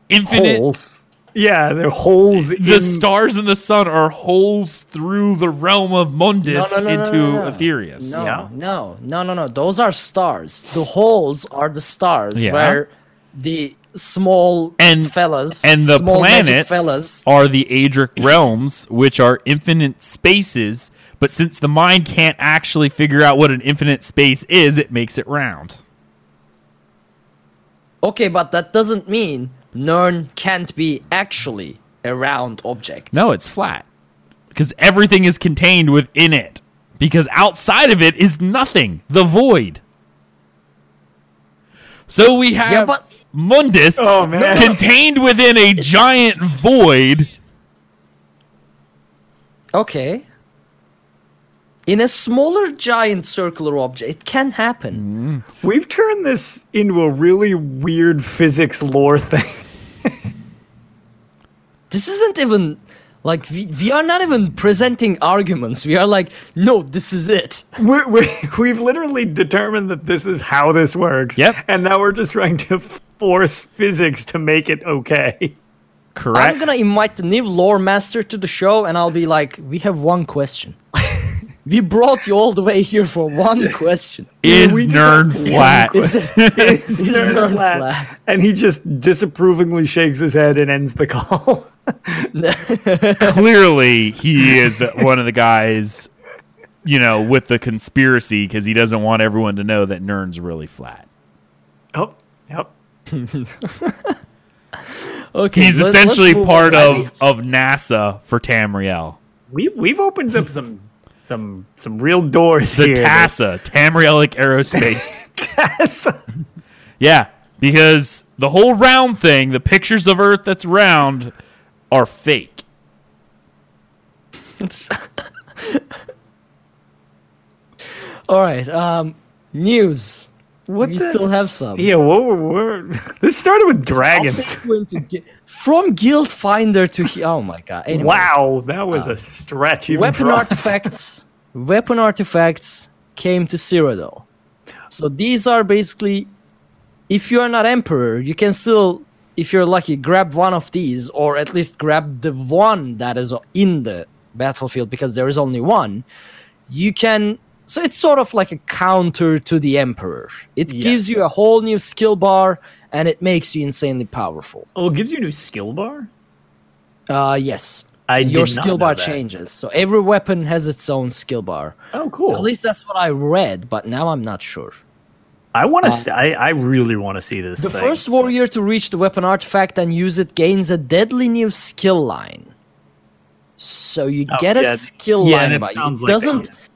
infinite. holes. Yeah, they're holes. The in, stars in the sun are holes through the realm of Mundus No, no, no, no, into no, no. Aetherius. No, Yeah. no, no, no, no. Those are stars. The holes are the stars Yeah. where the small And- fellas And the planets fellas. are the Aedric realms, which are infinite spaces. But since the mind can't actually figure out what an infinite space is, it makes it round. Okay, but that doesn't mean Nirn can't be actually a round object. No, it's flat. Because everything is contained within it. Because outside of it is nothing. The void. So we have Yeah, but Mundus Oh, man. contained within a giant void. okay. In a smaller giant circular object, it can happen. Mm. We've turned this into a really weird physics lore thing. [LAUGHS] This isn't even like we, we are not even presenting arguments. We are like, no, this is it. We're, we're, [LAUGHS] we've literally determined that this is how this works. Yep. And now we're just trying to force physics to make it okay. Correct. I'm gonna invite the new lore master to the show, and I'll be like, we have one question. We brought you all the way here for one [LAUGHS] question. is we just Nirn [LAUGHS] flat? Is it- It's [LAUGHS] is nerd Nirn flat. flat? And he just disapprovingly shakes his head and ends the call. Clearly, he is one of the guys, you know, with the conspiracy because he doesn't want everyone to know that Nirn's really flat. oh, yep. Okay, He's let- essentially part on. of, of NASA for Tamriel. We, we've opened up some some some real doors The here. TASA, Tamrielic Aerospace. [LAUGHS] TASA. yeah, because the whole round thing, the pictures of Earth that's round, are fake. [LAUGHS] All right. Um, news. What we the- still have some. Yeah, what were, what were- [LAUGHS] this started with dragons. Update going to [LAUGHS] get- from Guild Finder to he- oh my god. Anyway, Wow, that was uh, a stretch. Even weapon for artifacts. weapon artifacts came to Cyrodiil. So these are basically, if you are not emperor, you can still, if you're lucky, grab one of these, or at least grab the one that is in the battlefield because there is only one. You can. So it's sort of like a counter to the emperor. It gives you a whole new skill bar, and it makes you insanely powerful. Oh, it gives you a new skill bar. Uh, yes. I Your skill bar that. changes. So every weapon has its own skill bar. Oh, cool. At least that's what I read, but now I'm not sure. I want to. see I, I really want to see this. The thing. first warrior to reach the weapon artifact and use it gains a deadly new skill line. So you Oh, get a yeah, skill yeah, line, that but sounds it like doesn't. that. Yeah,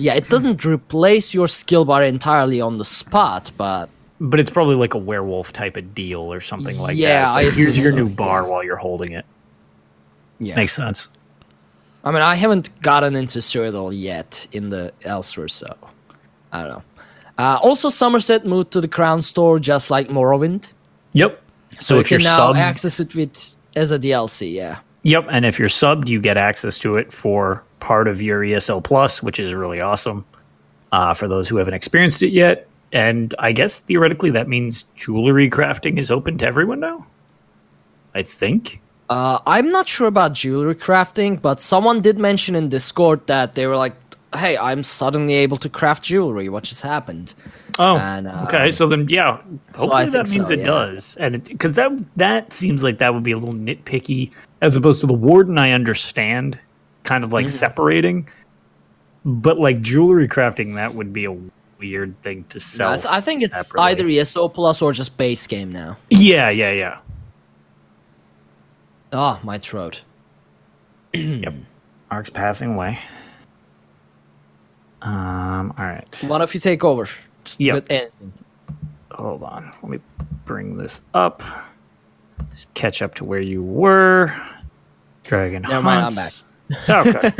it doesn't replace your skill bar entirely on the spot, but but it's probably like a werewolf type of deal or something like Yeah, that. Yeah, like, here's your so, new bar yeah. while you're holding it. yeah. Makes sense. I mean, I haven't gotten into Cyrodiil yet in the Elsweyr, so I don't know. Uh, also, Summerset moved to the Crown Store just like Morrowind, Yep. So, so if you you're can now subbed, access it with as a DLC. Yeah. yep, and if you're subbed, you get access to it for part of your ESO Plus, which is really awesome. Uh, for those who haven't experienced it yet, and I guess theoretically that means jewelry crafting is open to everyone now. I think. Uh, I'm not sure about jewelry crafting, but someone did mention in Discord that they were like, "Hey, I'm suddenly able to craft jewelry. What just happened?" Oh, And, um, okay. So then, yeah, so hopefully I that means so, it yeah. does, and because that that seems like that would be a little nitpicky, as opposed to the warden. I understand, kind of Mm-hmm. like separating, but like jewelry crafting, that would be a weird thing to No, sell. I, th- I think it's separately. either ESO Plus or just base game now. Yeah, yeah, yeah. Ah, my throat. [CLEARS THROAT] Yep. Ark's passing away. Um. All right. One of you take over. Just Yep. Hold on. Let me bring this up. Just catch up to where you were. Dragon. Never mind, I'm back. Okay.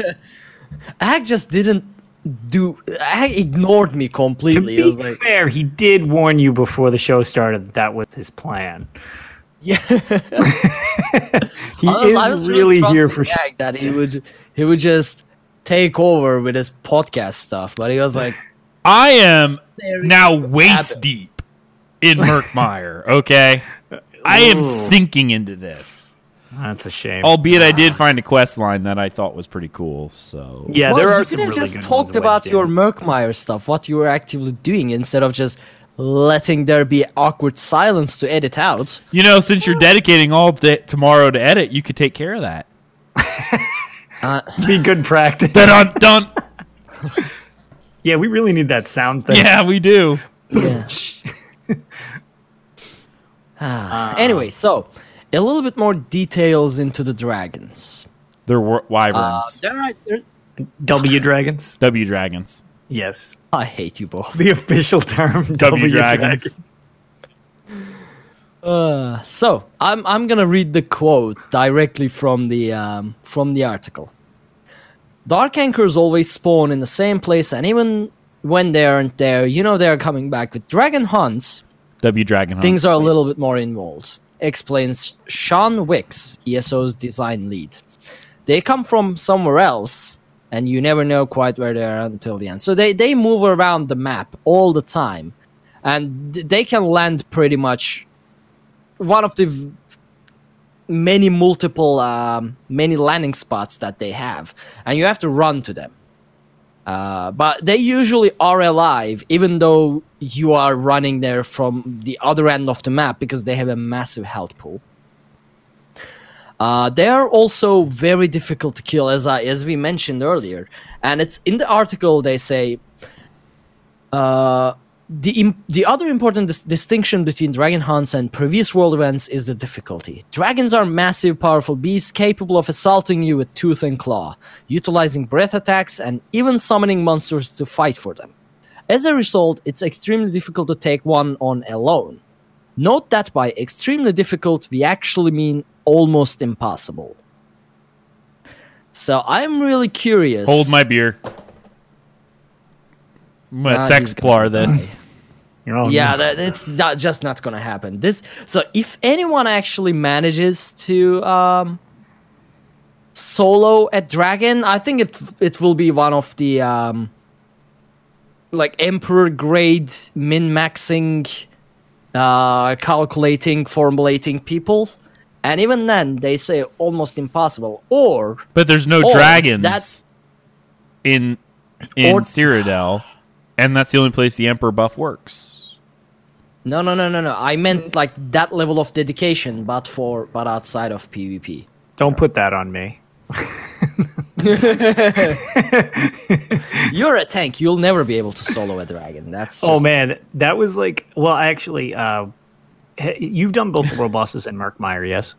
[LAUGHS] Ag just didn't do. Ag ignored me completely. to completely. be I was like, fair, he did warn you before the show started that that was his plan. yeah. [LAUGHS] [LAUGHS] He I was, is I was really here for. trusting Ag that he would he would just take over with his podcast stuff, but he was like, I am now waist Abbott. deep in Murkmire. Okay, I am sinking into this. That's a shame. Albeit, I did find a quest line that I thought was pretty cool. So yeah, well, there are you some could have really just talked about your in. Murkmire stuff, what you were actively doing, instead of just letting there be awkward silence to edit out. you know, since you're dedicating all day tomorrow to edit, you could take care of that. Uh, be good practice. [LAUGHS] Dun dun. [LAUGHS] yeah, we really need that sound thing. yeah, we do. yeah. [LAUGHS] Ah, anyway, so a little bit more details into the dragons. They're wa- Uh, wyverns. they're, there, [LAUGHS] W dragons. w dragons. Yes, I hate you both. [LAUGHS] the official term. W dragons. Uh, so I'm I'm gonna read the quote directly from the um, from the article. Dark anchors always spawn in the same place, and even when they aren't there, you know they are coming back. With dragon hunts, W dragon. things hunts. are a little bit more involved. Explains Sean Wicks, ESO's design lead. They come from somewhere else, and you never know quite where they are until the end. So they they move around the map all the time, and they can land pretty much one of the many multiple um, many landing spots that they have, and you have to run to them. Uh, but they usually are alive, even though you are running there from the other end of the map because they have a massive health pool. Uh, they are also very difficult to kill, as I as we mentioned earlier, and it's in the article they say. Uh, the im- the other important dis- distinction between dragon hunts and previous world events is the difficulty. Dragons are massive, powerful beasts capable of assaulting you with tooth and claw, utilizing breath attacks, and even summoning monsters to fight for them. As a result, it's extremely difficult to take one on alone. Note that by extremely difficult, we actually mean almost impossible. So I'm really curious. Hold my beer. I'm gonna Nah, sex he's gonna explore this. Oh, yeah, no. that, it's not, just not gonna happen. This so if anyone actually manages to um, solo a dragon, I think it it will be one of the um, like emperor grade min maxing, uh, calculating, formulating people, and even then they say almost impossible. Or But there's no dragons that- in in Or- Cyrodiil, and that's the only place the Emperor buff works. no, no, no, no, no. I meant like that level of dedication, but for but outside of PvP. Don't put that on me. [LAUGHS] You're a tank. You'll never be able to solo a dragon. That's Oh man, that was like. Well, actually, uh, you've done both the world bosses and Murkmire, yes?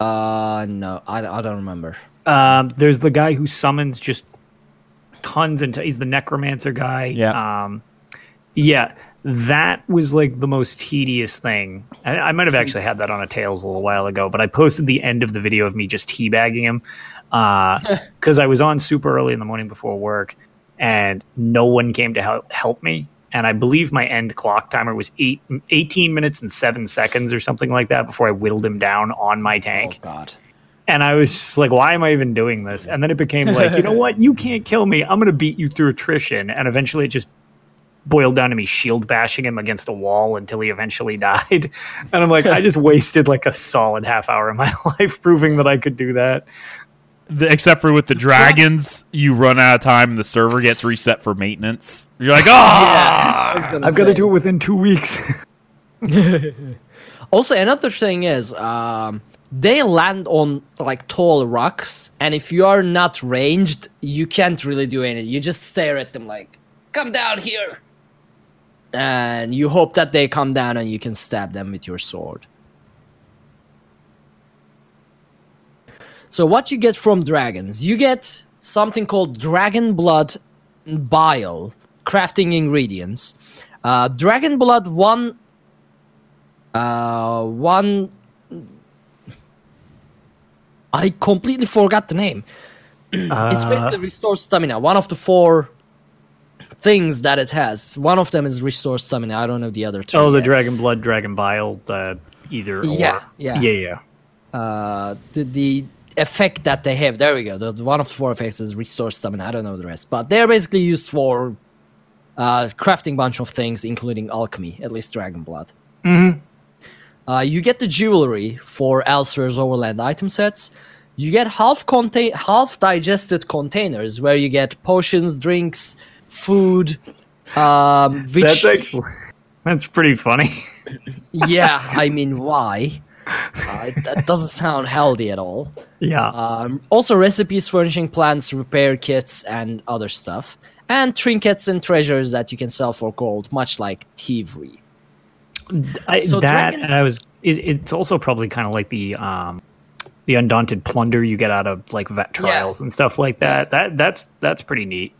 Uh, no, I, I don't remember. Um, there's the guy who summons just tons and t- he's the necromancer guy. Yeah. Um, yeah, that was like the most tedious thing. I, I might have actually had that on a Tales a little while ago, but I posted the end of the video of me just teabagging him [LAUGHS] because I was on super early in the morning before work, and no one came to help help me. And I believe my end clock timer was eight, 18 minutes and seven seconds or something like that before I whittled him down on my tank. Oh God. And I was just like, why am I even doing this? And then it became like, you know what? You can't kill me. I'm going to beat you through attrition. And eventually it just boiled down to me shield bashing him against a wall until he eventually [LAUGHS] died. And I'm like, I just [LAUGHS] wasted like a solid half hour of my [LAUGHS] life proving that I could do that. The, except for with the dragons, you run out of time and the server gets reset for maintenance. You're like, oh, yeah, I've got to do it within two weeks. Also, another thing is, um, they land on like tall rocks, and if you are not ranged, you can't really do anything. You just stare at them like, come down here. And you hope that they come down and you can stab them with your sword. So, what you get from dragons, you get something called dragon blood bile crafting ingredients. Uh, dragon blood one, uh, one. I completely forgot the name. it's basically restore stamina. One of the four things that it has. One of them is restore stamina. I don't know the other two. Oh, the yet. dragon blood, dragon bile, uh, either or. Yeah, yeah. yeah, yeah. uh the, the effect that they have there we go the, the one of the four effects is restore stamina i don't know the rest but they're basically used for uh crafting bunch of things including alchemy at least dragon blood Mm-hmm. Uh you get the jewelry for Elsweyr's overland item sets you get half contain half digested containers where you get potions drinks food um [LAUGHS] which That's actually [LAUGHS] that's pretty funny. [LAUGHS] yeah i mean why uh, that doesn't sound healthy at all Yeah. Um, also, recipes, furnishing plants, repair kits, and other stuff. And trinkets and treasures that you can sell for gold, much like thievery. I, so that dragon- and I was. It, it's also probably kind of like the um, the undaunted plunder you get out of like vet trials and stuff like that. That that's that's pretty neat.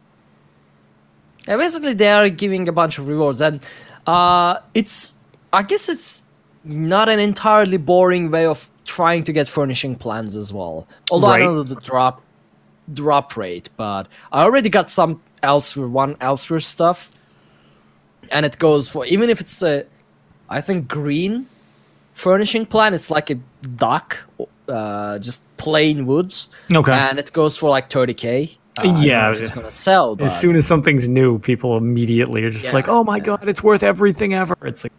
Yeah, basically, they are giving a bunch of rewards, and uh, it's I guess it's not an entirely boring way of trying to get furnishing plans as well. Although I don't know the drop drop rate, but I already got some Elsweyr one Elsweyr stuff, and it goes for even if it's a I think green furnishing plan. It's like a dock, uh, just plain woods, Okay. and it goes for like thirty k. Uh, I don't know Yeah, it's gonna sell. But as soon as something's new, people immediately are just Yeah, like, "Oh my yeah. god, it's worth everything ever!" It's like,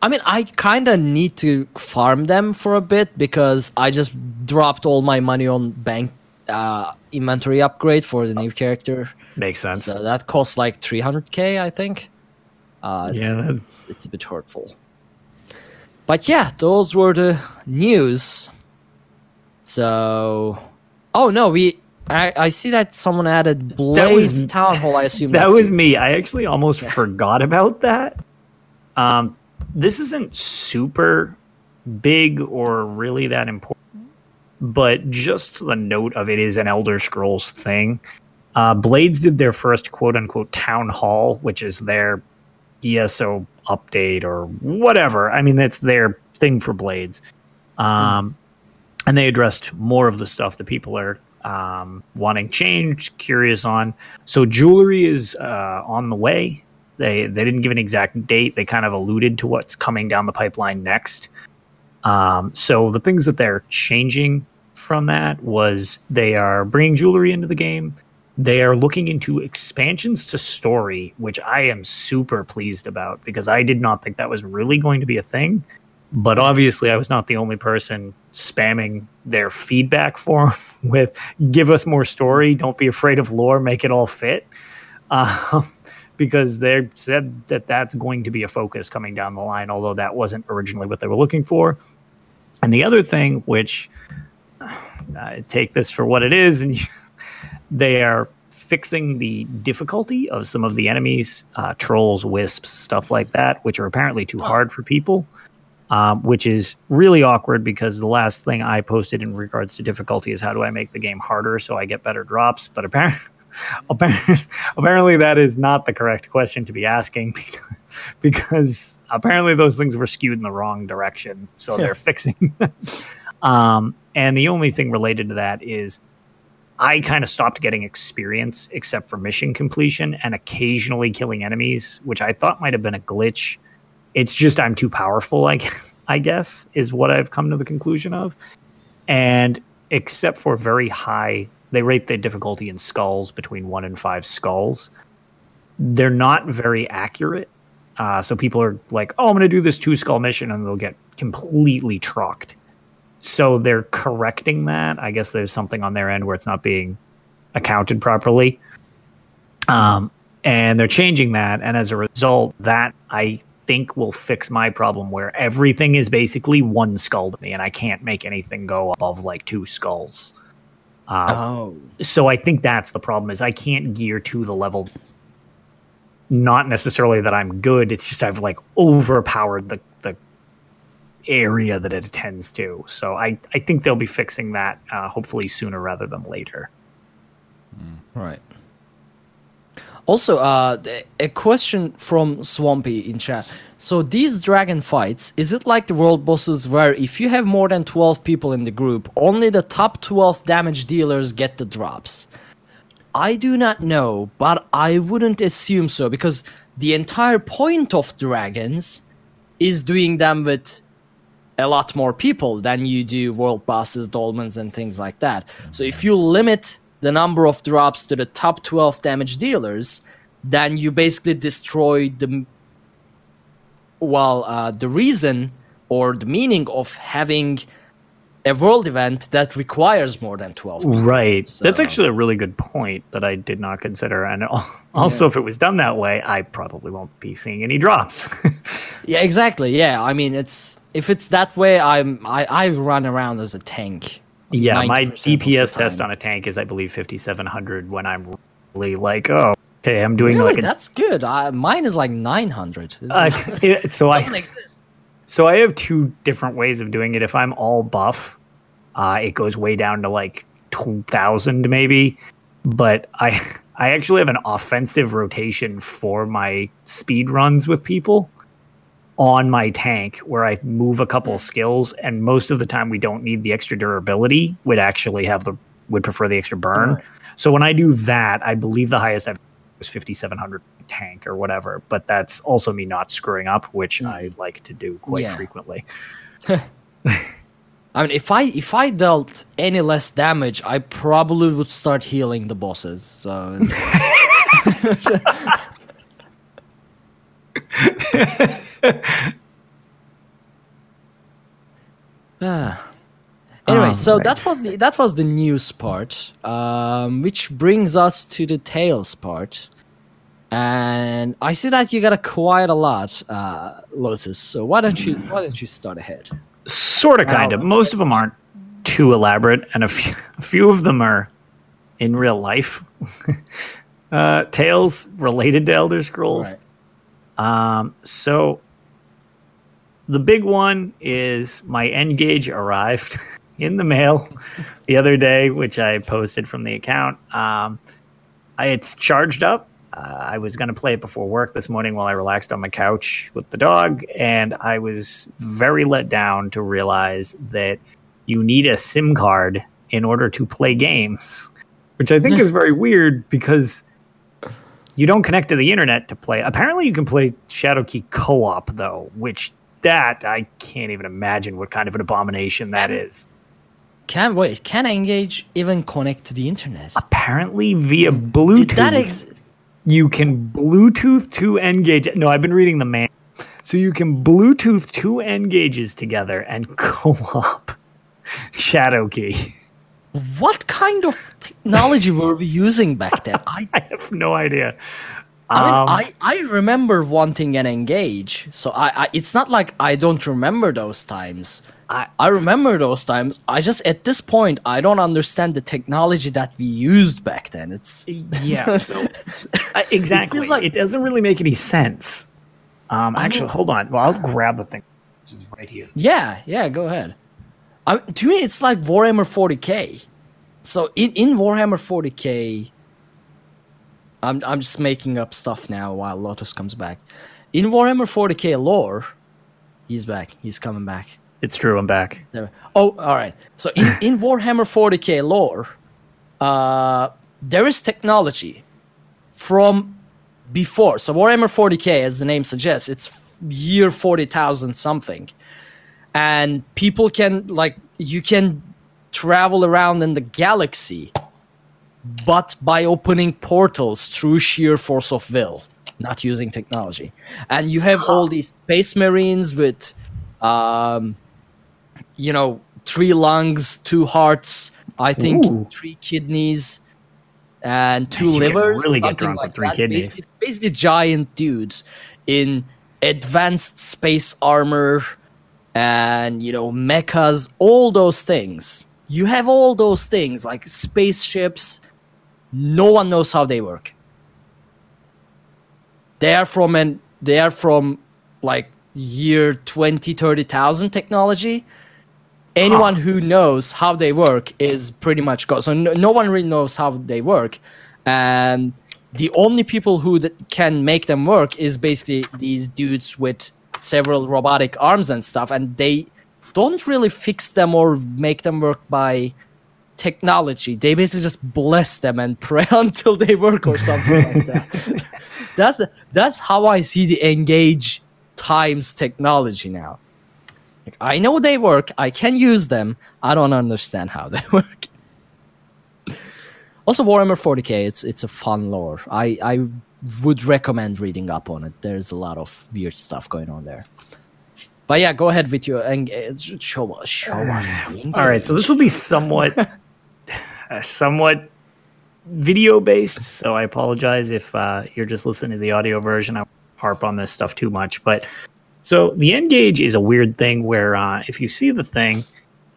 I mean, I kind of need to farm them for a bit because I just dropped all my money on bank uh, inventory upgrade for the new character. makes sense. So that costs like 300k, I think. Uh, it's, Yeah, it's, it's a bit hurtful. But yeah, those were the news. So, oh no, we. I, I see that someone added Blades Town Hall. I assume [LAUGHS] that was me. I actually almost forgot about that. Um, this isn't super big or really that important, but just the note of it is an Elder Scrolls thing. Uh, Blades did their first quote unquote town hall, which is their ESO update or whatever. I mean, that's their thing for Blades. Um, and they addressed more of the stuff that people are um, wanting change, curious on. So jewelry is uh, on the way. They they didn't give an exact date. They kind of alluded to what's coming down the pipeline next. Um, so the things that they're changing from that was they are bringing jewelry into the game. They are looking into expansions to story, which I am super pleased about because I did not think that was really going to be a thing. But obviously, I was not the only person spamming their feedback form [LAUGHS] with "Give us more story. Don't be afraid of lore. Make it all fit." [LAUGHS] Um, because they said that that's going to be a focus coming down the line, although that wasn't originally what they were looking for. And the other thing, which I [SIGHS] take this for what it is, and [LAUGHS] they are fixing the difficulty of some of the enemies, uh, trolls, wisps, stuff like that, which are apparently too hard for people. Um, which is really awkward because the last thing I posted in regards to difficulty is how do I make the game harder so I get better drops. But apparently, [LAUGHS] apparently, [LAUGHS] apparently that is not the correct question to be asking because, [LAUGHS] because apparently those things were skewed in the wrong direction. So they're fixing. um, and the only thing related to that is I kind of stopped getting experience except for mission completion and occasionally killing enemies, which I thought might have been a glitch. It's just I'm too powerful, I, I guess, is what I've come to the conclusion of. And except for very high, they rate the difficulty in skulls between one and five skulls. They're not very accurate. Uh, so people are like, oh, I'm going to do this two skull mission, and they'll get completely trucked. So they're correcting that. I guess there's something on their end where it's not being accounted properly. Um, and they're changing that. And as a result, that I think will fix my problem where everything is basically one skull to me and I can't make anything go above like two skulls. Uh, Oh, so I think that's the problem is I can't gear to the level not necessarily that I'm good. It's just I've like overpowered the the area that it attends to. So I I think they'll be fixing that uh, hopefully sooner rather than later. Right. Also, uh, a question from Swampy in chat. So these dragon fights, is it like the world bosses where if you have more than 12 people in the group, only the top 12 damage dealers get the drops? I do not know, but I wouldn't assume so because the entire point of dragons is doing them with a lot more people than you do world bosses, dolmens, and things like that. So if you limit the number of drops to the top 12 damage dealers, then you basically destroy the well uh, the reason or the meaning of having a world event that requires more than 12 people. Right. That's actually a really good point that I did not consider. And al- [LAUGHS] also, if it was done that way, I probably won't be seeing any drops. [LAUGHS] Yeah, exactly. Yeah, I mean, it's if it's that way, I'm I, I run around as a tank. yeah, my 90% of the DPS test on a tank is, I believe, 5700 when I'm really like, oh, okay, I'm doing Really, like a. that's good. I, mine is like 900. Uh, [LAUGHS] [LAUGHS] it- so doesn't I exist. so I have two different ways of doing it. If I'm all buff, uh, it goes way down to like 2000 maybe. But I [LAUGHS] I actually have an offensive rotation for my speed runs with people on my tank where I move a couple mm. skills and most of the time we don't need the extra durability. Would actually have the would prefer the extra burn. Uh-huh. So when I do that, I believe the highest I've was 5700 tank or whatever, but that's also me not screwing up, which mm. I like to do quite Yeah. frequently. [LAUGHS] I mean, if I if I dealt any less damage, I probably would start healing the bosses. So [LAUGHS] [LAUGHS] [LAUGHS] Ah. Anyway, Um, so right. that was the that was the news part, um, which brings us to the tales part. And I see that you got a quite a lot, uh, Lotus. So why don't you why don't you start ahead? Sort of, kind of. Wow. Most of them aren't too elaborate, and a few, [LAUGHS] a few of them are in real life. [LAUGHS] uh, tales related to Elder Scrolls. Um, so the big one is my N-Gage arrived [LAUGHS] in the mail the other day, which I posted from the account. Um, I, it's charged up. Uh, I was going to play it before work this morning while I relaxed on my couch with the dog, and I was very let down to realize that you need a SIM card in order to play games, which I think is [LAUGHS] very weird because you don't connect to the internet to play. Apparently, you can play Shadowkey co-op though, which that I can't even imagine what kind of an abomination that is. Can wait? Can N-Gage even connect to the internet? Apparently, via Bluetooth, Did that ex- you can Bluetooth two N-Gage. No, I've been reading the man. So you can Bluetooth two N-Gages together and [LAUGHS] co-op Shadowkey. What kind of technology were we using back then? I [LAUGHS] I have no idea. I mean, Um, I, I remember wanting an N-Gage, so I, I it's not like I don't remember those times. I- I remember those times. I just at this point I don't understand the technology that we used back then. It's yeah so [LAUGHS] uh, exactly it, like- doesn't really make any sense um actually hold on well i'll grab the thing this is right here yeah, yeah. Go ahead. I, to me, it's like Warhammer 40k. So in in Warhammer 40k, I'm I'm just making up stuff now while Lotus comes back. In Warhammer 40k lore, he's back. He's coming back. it's true i'm back There. Oh, all right. So in, [LAUGHS] in Warhammer 40k lore, uh, there is technology from before. So Warhammer 40k, as the name suggests, it's year 40,000 something. And people can, like, you can travel around in the galaxy, but by opening portals through sheer force of will, not using technology. And you have all these space marines with. Um, you know, three lungs, two hearts, I think Ooh. three kidneys, and two Man, livers. really get drunk with three that. kidneys. Basically, basically giant dudes in advanced space armor and, you know, mechas, all those things. You have all those things, like spaceships. No one knows how they work. they are from an they are from like year 20 30,000 technology. Anyone who knows how they work is pretty much gone. So no, no one really knows how they work. And the only people who th- can make them work is basically these dudes with several robotic arms and stuff and they don't really fix them or make them work by technology. They basically just bless them and [LAUGHS] pray until they work or something like that. [LAUGHS] That's that's how i see the engage times technology now. Like, i know they work. I can use them. I don't understand how they [LAUGHS] work. Also warhammer 40k it's it's a fun lore. I i would recommend reading up on it. There's a lot of weird stuff going on there. But yeah go ahead with your and show us show us the All right, so this will be somewhat, somewhat video based. So I apologize if uh, you're just listening to the audio version. I won't harp on this stuff too much, but so the N-Gage is a weird thing where uh, if you see the thing,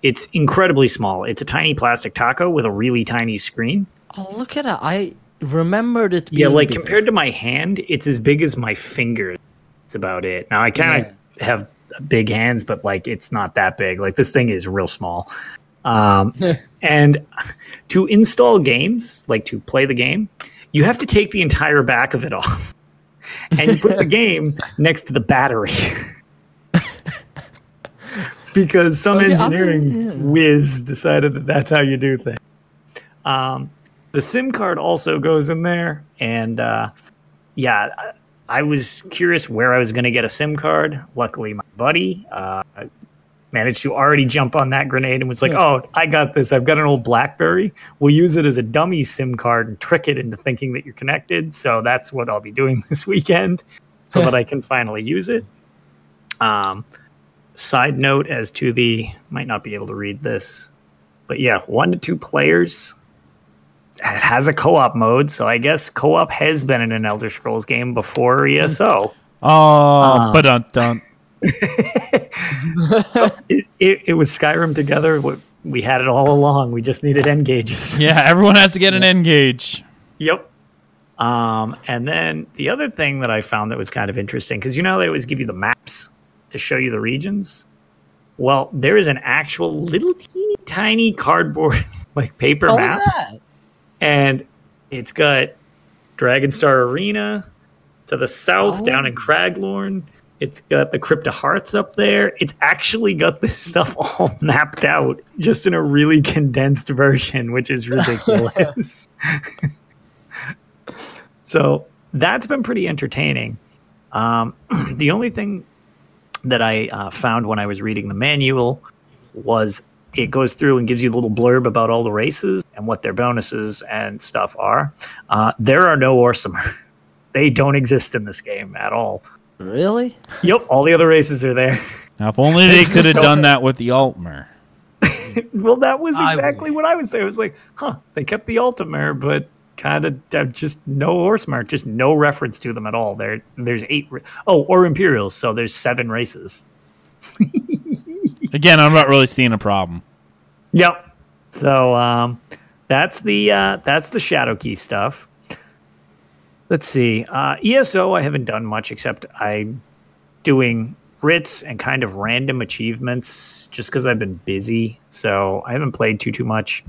it's incredibly small. It's a tiny plastic taco with a really tiny screen. oh look at it i remembered it Yeah, like bigger. compared to my hand, it's as big as my finger. That's about it. Now I kind of have big hands, but like it's not that big. Like this thing is real small. Um, [LAUGHS] and to install games, like to play the game, you have to take the entire back of it off, [LAUGHS] and you put the game next to the battery. [LAUGHS] because some Okay, engineering yeah. whiz decided that that's how you do things. Um, the SIM card also goes in there, and uh, yeah, I, I was curious where I was going to get a SIM card. Luckily, my buddy uh, managed to already jump on that grenade and was like, "Oh, I got this. I've got an old BlackBerry. We'll use it as a dummy SIM card and trick it into thinking that you're connected." So that's what I'll be doing [LAUGHS] this weekend, so that I can finally use it. Um, side note as to the might not be able to read this, but yeah, one to two players. It has a co-op mode, so I guess co-op has been in an Elder Scrolls game before ESO. Oh, but dun dun. It, it, it was Skyrim together. We- We had it all along. We just needed N-Gages. [LAUGHS] Yeah, everyone has to get an N-Gage. Yep. Um, and then the other thing that I found that was kind of interesting because you know they always give you the maps to show you the regions. Well, there is an actual little teeny tiny cardboard [LAUGHS] like paper oh, map, yeah. and it's got Dragonstar Arena to the south Oh. down in Craglorn. It's got the Crypt of Hearts up there. It's actually got this [LAUGHS] stuff all mapped out, just in a really condensed version, which is ridiculous. [LAUGHS] so that's been pretty entertaining. Um, [CLEARS THROAT] the only thing that I uh, found when I was reading the manual was it goes through and gives you a little blurb about all the races and what their bonuses and stuff are. Uh, there are no Orsimer. [LAUGHS] They don't exist in this game at all. Really? Yep, all the other races are there. Now, if only they [LAUGHS] could have done that with the Altmer. [LAUGHS] well, that was I exactly what I would say. I was like, huh, they kept the Ultimare, but kind of just no Orsimer, just no reference to them at all. There, there's eight. Oh, or Imperials, so there's seven races. [LAUGHS] Again, I'm not really seeing a problem. Yep. So um, that's the uh, that's the Shadowkey stuff. Let's see. Uh, ESO, I haven't done much except I'm doing writs and kind of random achievements just because I've been busy. So I haven't played too too much.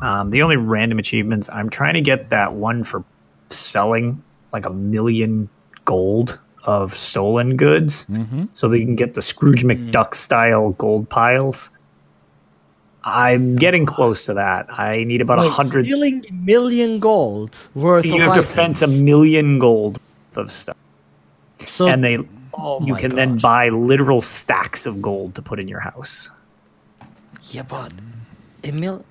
Um, the only random achievements I'm trying to get that one for selling like a million gold of stolen goods Mm-hmm. so that you can get the Scrooge McDuck style gold piles. I'm getting close to that. I need about a Wait, hundred. stealing million gold worth You of have to fence a million gold of stuff, So, and they oh you my can then buy literal stacks of gold to put in your house. Yeah, but a mil-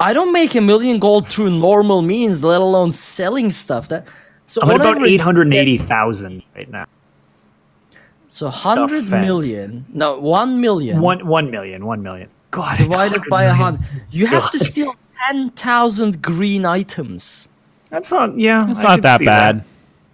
I don't make a million gold through normal means, let alone selling stuff. That so I'm at about eight hundred eighty thousand right now. So stuff hundred fenced. million. No, one million. One one million. One million. God, it's divided by a 100 million. hundred. You have to steal ten thousand green items. That's not. Yeah, It's not that bad.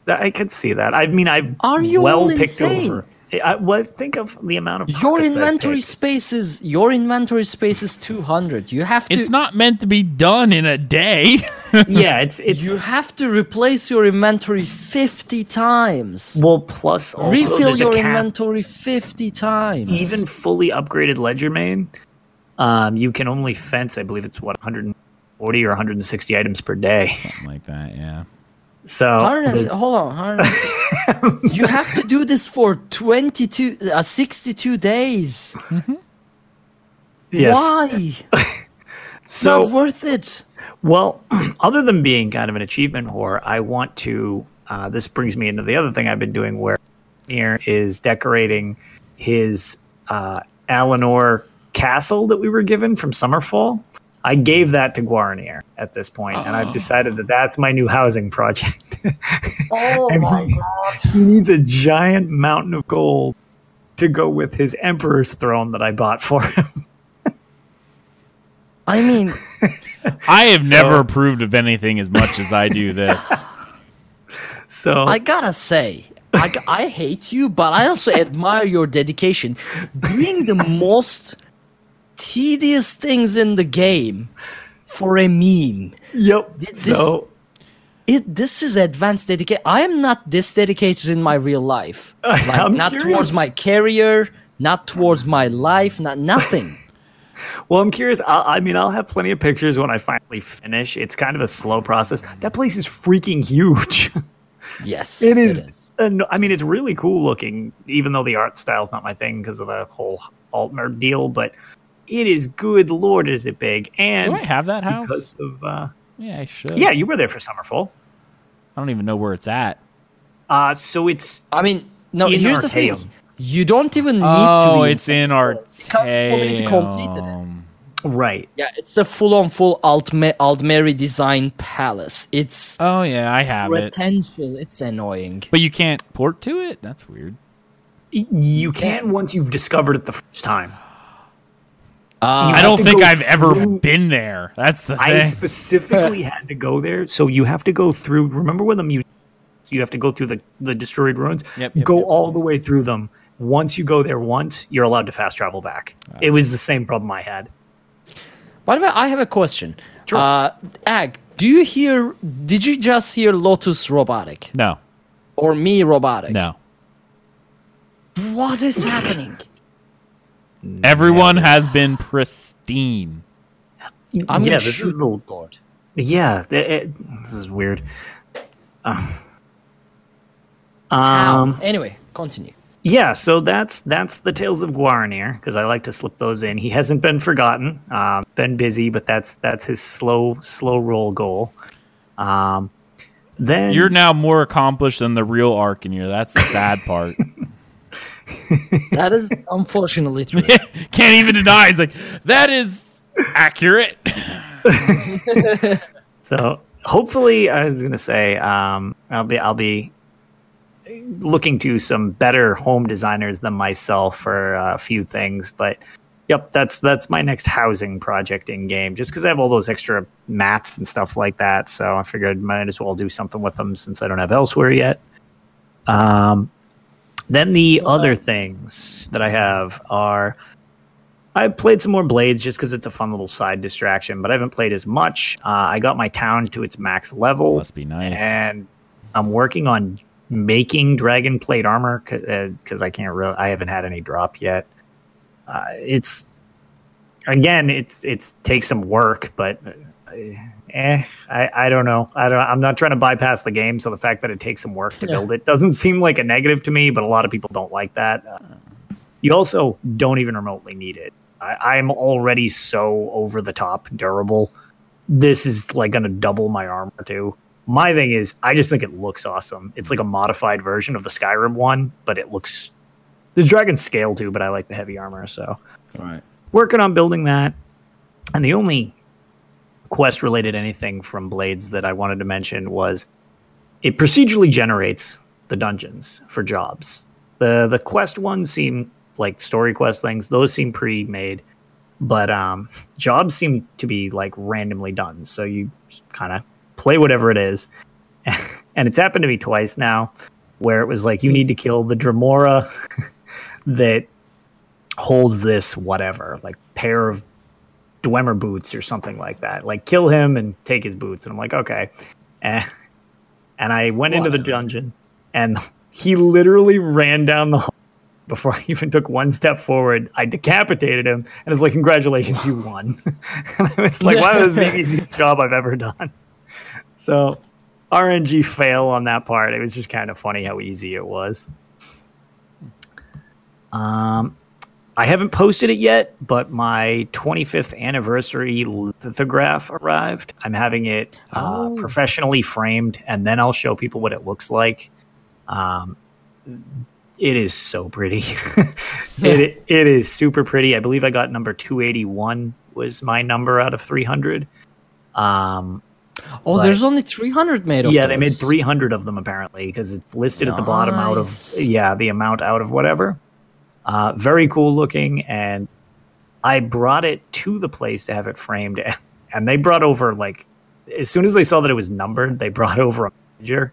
That. I could see that. I mean, I've Are you well all picked insane? over. I, well, think of the amount of Your inventory picked. space is your inventory space is two hundred. You have to. It's not meant to be done in a day. [LAUGHS] yeah, it's it's You have to replace your inventory 50 times. well plus also Refill there's a your cap. inventory 50 times. even fully upgraded legerdemain um, you can only fence i believe it's what 140 or 160 items per day Something like that, yeah. so 100 hold on. 100 [LAUGHS] you have to do this for 22 uh, 62 days. yes Why? [LAUGHS] so Not worth it. well [CLEARS THROAT] other than being kind of an achievement whore i want to uh, this brings me into the other thing i've been doing where here is decorating his uh, Alinor castle that we were given from Summerfall. I gave mm-hmm. that to Guarnier at this point, and I've [GASPS] decided that that's my new housing project. [LAUGHS] Oh my he- god. he needs a giant mountain of gold to go with his emperor's throne that I bought for him. I mean, [LAUGHS] I have So- never approved of anything as much as I do this. [LAUGHS] So I gotta say, I hate you, but I also admire your dedication. Doing the most tedious things in the game for a meme. yep. This- So It this is advanced dedication. I am not this dedicated in my real life. [LAUGHS] Like, I'm not curious. towards my career, not towards my life, not nothing. [LAUGHS] Well, I'm curious. I'll, I mean, I'll have plenty of pictures when I finally finish. It's kind of a slow process. That place is freaking huge. [LAUGHS] Yes, it is. an- I mean, it's really cool looking, even though the art style's not my thing because of the whole Altmer deal. But it is good. Lord, is it big? And Do I have that because house? of uh, Yeah, I should. yeah, you were there for Summerfall. I don't even know where it's at. Uh, so it's I mean, no. In here's the thing: you don't even need Oh, to. it's in our already completed it. right. Yeah, it's a full-on-full Altme- Altmeri design palace. It's Oh yeah, I have it. pretentious. It's annoying. But you can't port to it? That's weird. You can once you've discovered it the first time. Uh, I don't think I've ever through- been there. That's the I thing. specifically [LAUGHS] had to go there, so you have to go through. Remember when the mu- you have to go through the the destroyed ruins. Yep, yep, go yep. all the way through them. Once you go there once, you're allowed to fast travel back. It was the same problem I had. By the way, I have a question. Sure. Uh, Ag, do you hear? Did you just hear Lotus robotic no, or me robotic? no. What is happening? Everyone has been pristine. I'm yeah, this shoot is the God. yeah. th- it- this is weird. Um, How? um, anyway, continue. Yeah, so that's that's the Tales of Guaranir because I like to slip those in. He hasn't been forgotten, um, been busy, but that's that's his slow slow roll goal. Um, then You're now more accomplished than the real Arcanir. That's the sad part. [LAUGHS] [LAUGHS] That is unfortunately true. Can't even deny. He's like, that is accurate. [LAUGHS] so hopefully I was gonna say um, I'll be I'll be looking to some better home designers than myself for a few things, but. Yep, that's that's my next housing project in game. Just because I have all those extra mats and stuff like that, so I figured might as well do something with them since I don't have Elsweyr yet. Um, then the other things that I have are I played some more Blades just because it's a fun little side distraction, but I haven't played as much. Uh, I got my town to its max level, Must be nice. and I'm working on making dragon plate armor because I can't really. I haven't had any drop yet. Uh, it's again, it's it's takes some work, but uh, eh, I I don't know. I don't. I'm not trying to bypass the game, so the fact that it takes some work to Yeah. build it doesn't seem like a negative to me. But a lot of people don't like that. Uh, you also don't even remotely need it. I, I'm already so over the top durable. This is like going to double my armor too. My thing is, I just think it looks awesome. It's like a modified version of the Skyrim one, but it looks. There's dragon scale too, but I like the heavy armor, so Right. working on building that. And the only quest related anything from Blades that I wanted to mention was it procedurally generates the dungeons for jobs. The the quest ones seem like story quest things, those seem pre made. But um jobs seem to be like randomly done. So you kind of play whatever it is. [LAUGHS] and it's happened to me twice now where it was like you need to kill the Dremora [LAUGHS] that holds this whatever like pair of Dwemer boots or something like that. Like kill him and take his boots. And I'm like, okay. And, and I went into the dungeon and [LAUGHS] he literally ran down the hall before I [LAUGHS] even took one step forward. I decapitated him and was like, congratulations, you won. [LAUGHS] and I was like, wow, this is the easiest job I've ever done. So RNG fail on that part. It was just kind of funny how easy it was. Um, I haven't posted it yet, but my 25th anniversary lithograph arrived. I'm having it uh, oh. professionally framed, and then I'll show people what it looks like. Um, it is so pretty. [LAUGHS] it it is super pretty. I believe I got number 281 was my number out of 300. Um, oh, but, there's only 300 made of Yeah, those. they made 300 of them apparently because it's listed nice. at the bottom out of yeah, the amount out of whatever. Uh, very cool looking, and I brought it to the place to have it framed, [LAUGHS] and they brought over like as soon as they saw that it was numbered, they brought [LAUGHS] over a manager,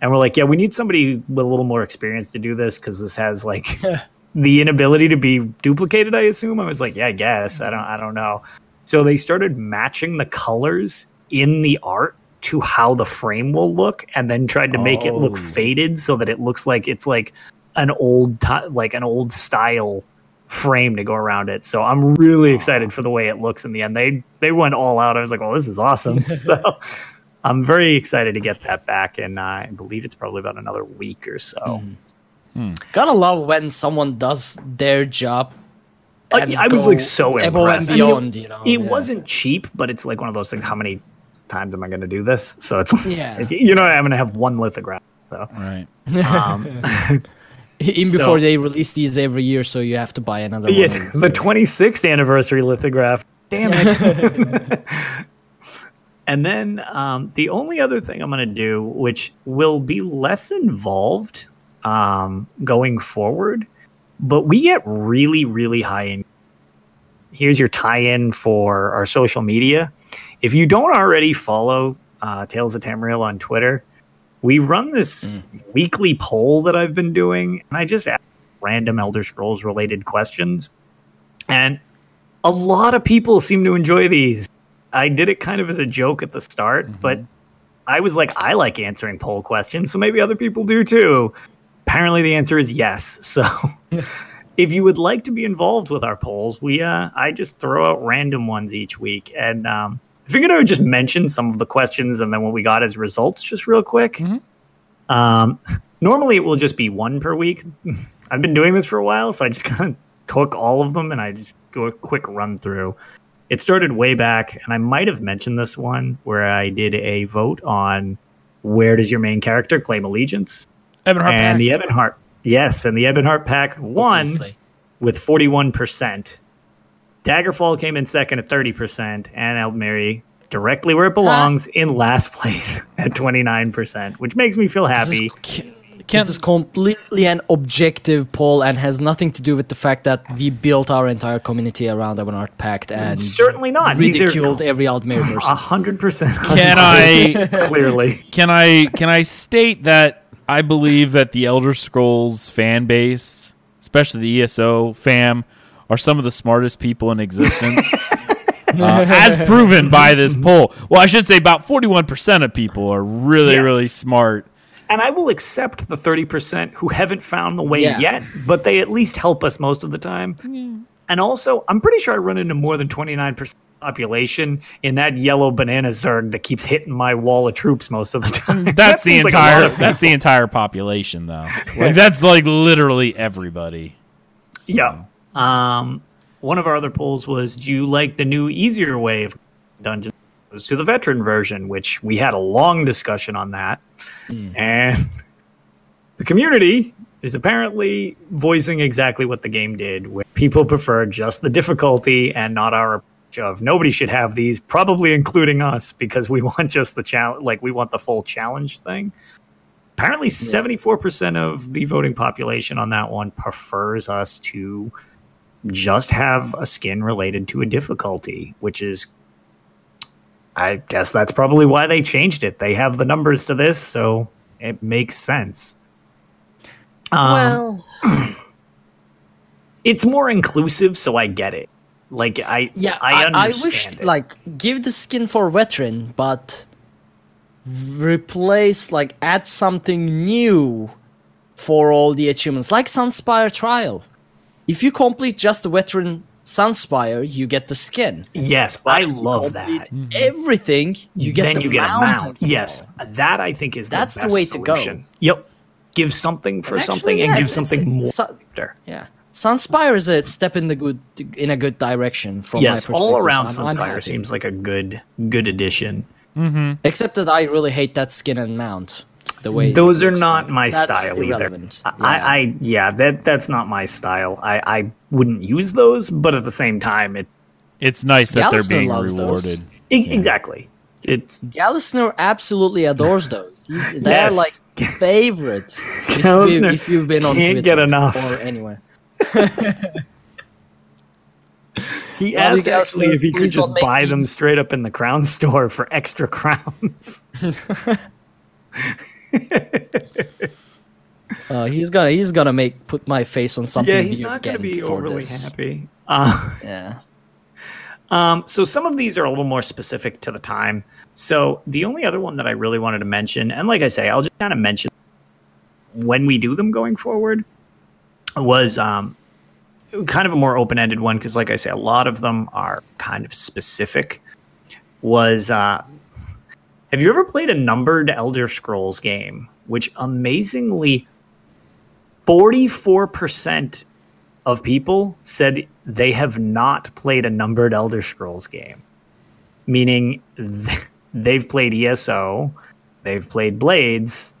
and we're like, yeah, we need somebody with a little more experience to do this because this has like [LAUGHS] the inability to be duplicated. I assume. I was like, yeah, I guess. I don't. I don't know. So they started matching the colors in the art to how the frame will look, and then tried to make oh. it look oh. faded so that it looks like it's like an old t- like an old style frame to go around it. So I'm really excited for the way it looks in the end. They they went all out. I was like, "Well, this is awesome." [LAUGHS] so I'm very excited to get that back, and uh, I believe it's probably about another week or so. Mm. Hmm. Gotta love when someone does their job. Uh, I was like so impressed. and beyond, you know. It yeah. wasn't cheap, but it's like one of those things. How many times am I going to do this? So it's yeah, [LAUGHS] you know, I'm going to have one lithograph. So right. Um, [LAUGHS] even so, before they release these every year, so you have to buy another yeah, one. The 26th anniversary lithograph. Damn it. [LAUGHS] and then um, the only other thing I'm going to do, which will be less involved um, going forward, but we get really, really high in. Here's your tie in for our social media. If you don't already follow uh, Tales of Tamriel on Twitter, we run this mm. weekly poll that I've been doing, and I just ask random Elder Scrolls related questions. And a lot of people seem to enjoy these. I did it kind of as a joke at the start, mm-hmm. but I was like, I like answering poll questions, so maybe other people do too. Apparently, the answer is yes. [LAUGHS] So, if you would like to be involved with our polls, we uh, I just throw out random ones each week, and um, I figured I would just mention some of the questions and then what we got as results, just real quick. Mm-hmm. Um, [LAUGHS] normally, it will just be one per week. [LAUGHS] I've been doing this for a while, so I just [LAUGHS] kind of took all of them and I just go a quick run through. It started way back, and I might have mentioned this one where I did a vote on where does your main character claim allegiance. Ebonheart and Pact. the Ebonheart, yes, and the Ebonheart Pact won Obviously. with forty-one percent. Daggerfall came in second at 30%, and Aldmeri directly where it belongs huh? in last [LAUGHS] place at 29%, which makes me feel happy. This is, this is completely an objective poll and has nothing to do with the fact that we built our entire community around Ebonheart Pact mm, and certainly not ridiculed are, every Aldmeri person. A hundred percent. Can [LAUGHS] I [LAUGHS] clearly? Can I can I state that I believe that the Elder Scrolls fan base, especially the ESO fam, are some of the smartest people in existence. [LAUGHS] uh, as proven by this poll. Well, I should say about 41% of people are really, yes. really smart. And I will accept the 30% who haven't found the way yeah. yet, but they at least help us most of the time. Yeah. And also, I'm pretty sure I run into more than 29% population in that yellow banana zerg that keeps hitting my wall of troops most of the [LAUGHS] time. That's that the entire like that's the entire population though. Like that's like literally everybody. So. Yeah. Um, one of our other polls was, do you like the new easier way of dungeons to the veteran version? Which we had a long discussion on that, mm. and [LAUGHS] the community is apparently voicing exactly what the game did. Where people prefer just the difficulty and not our approach of nobody should have these, probably including us, because we [LAUGHS] want just the challenge, like we want the full challenge thing. Apparently, seventy four percent of the voting population on that one prefers us to just have a skin related to a difficulty, which is, I guess that's probably why they changed it. They have the numbers to this, so it makes sense. Um, well, [CLEARS THROAT] it's more inclusive, so I get it. Like I Yeah, I I, I, wish it. like give the skin for veteran, but replace like add something new for all the achievements, like Sunspire Trial. If you complete just the veteran Sunspire, you get the skin. yes, But I if you love that. Mm-hmm. Everything you get then the you get a mount. mount. Yes, that I think is That's the, the best way to go. solution. Yep, give something for And actually, something yeah, and give it's- it's- something more. so- after. Yeah. Sunspire is a step in the good in a good direction from my yes, perspective. all so around I'm- I'm Sunspire seems like a good good addition. Mm-hmm. Except that I really hate that skin and mount. The way Those are not like. my That's style irrelevant. either. I, I yeah, that that's not my style. I I wouldn't use those, but at the same time, it It's nice that they're being loves those. rewarded. e- exactly. It's Gallesner absolutely adores those. He's, [LAUGHS] they're Yes. like [LAUGHS] favorite. if, you, if you've been on can't Twitter get enough. or anywhere. [LAUGHS] he Well, asked we actually if he could just buy them straight up in the crown store for extra crowns. [LAUGHS] Uh, he's gonna he's gonna make put my face on something. yeah, he's not to be overly this. happy. Uh, [LAUGHS] Yeah. Um, so some of these are a little more specific to the time. So the only other one that I really wanted to mention, and like I say, I'll just kind of mention when we do them going forward, was um, kind of a more open ended one because, like I say, a lot of them are kind of specific. Was uh, have you ever played a numbered Elder Scrolls game, which amazingly, forty four percent of people said they have not played a numbered Elder Scrolls game, meaning [LAUGHS] they've played ESO, they've played Blades,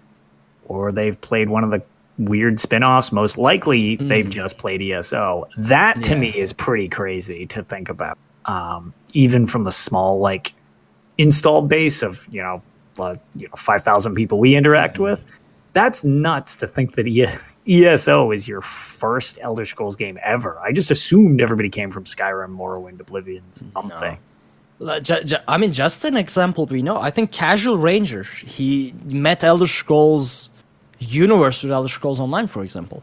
or they've played one of the weird spin-offs. Most likely, they've just played ESO. That to me is pretty crazy to think about, um, even from the small like install base of you know, uh, you know, five thousand people we interact with. That's nuts to think that E- ESO is your first Elder Scrolls game ever. I just assumed everybody came from Skyrim, Morrowind, Oblivion, something. Ju- I mean, just an example we know. I think Casual Ranger he met Elder Scrolls universe with Elder Scrolls Online, for example,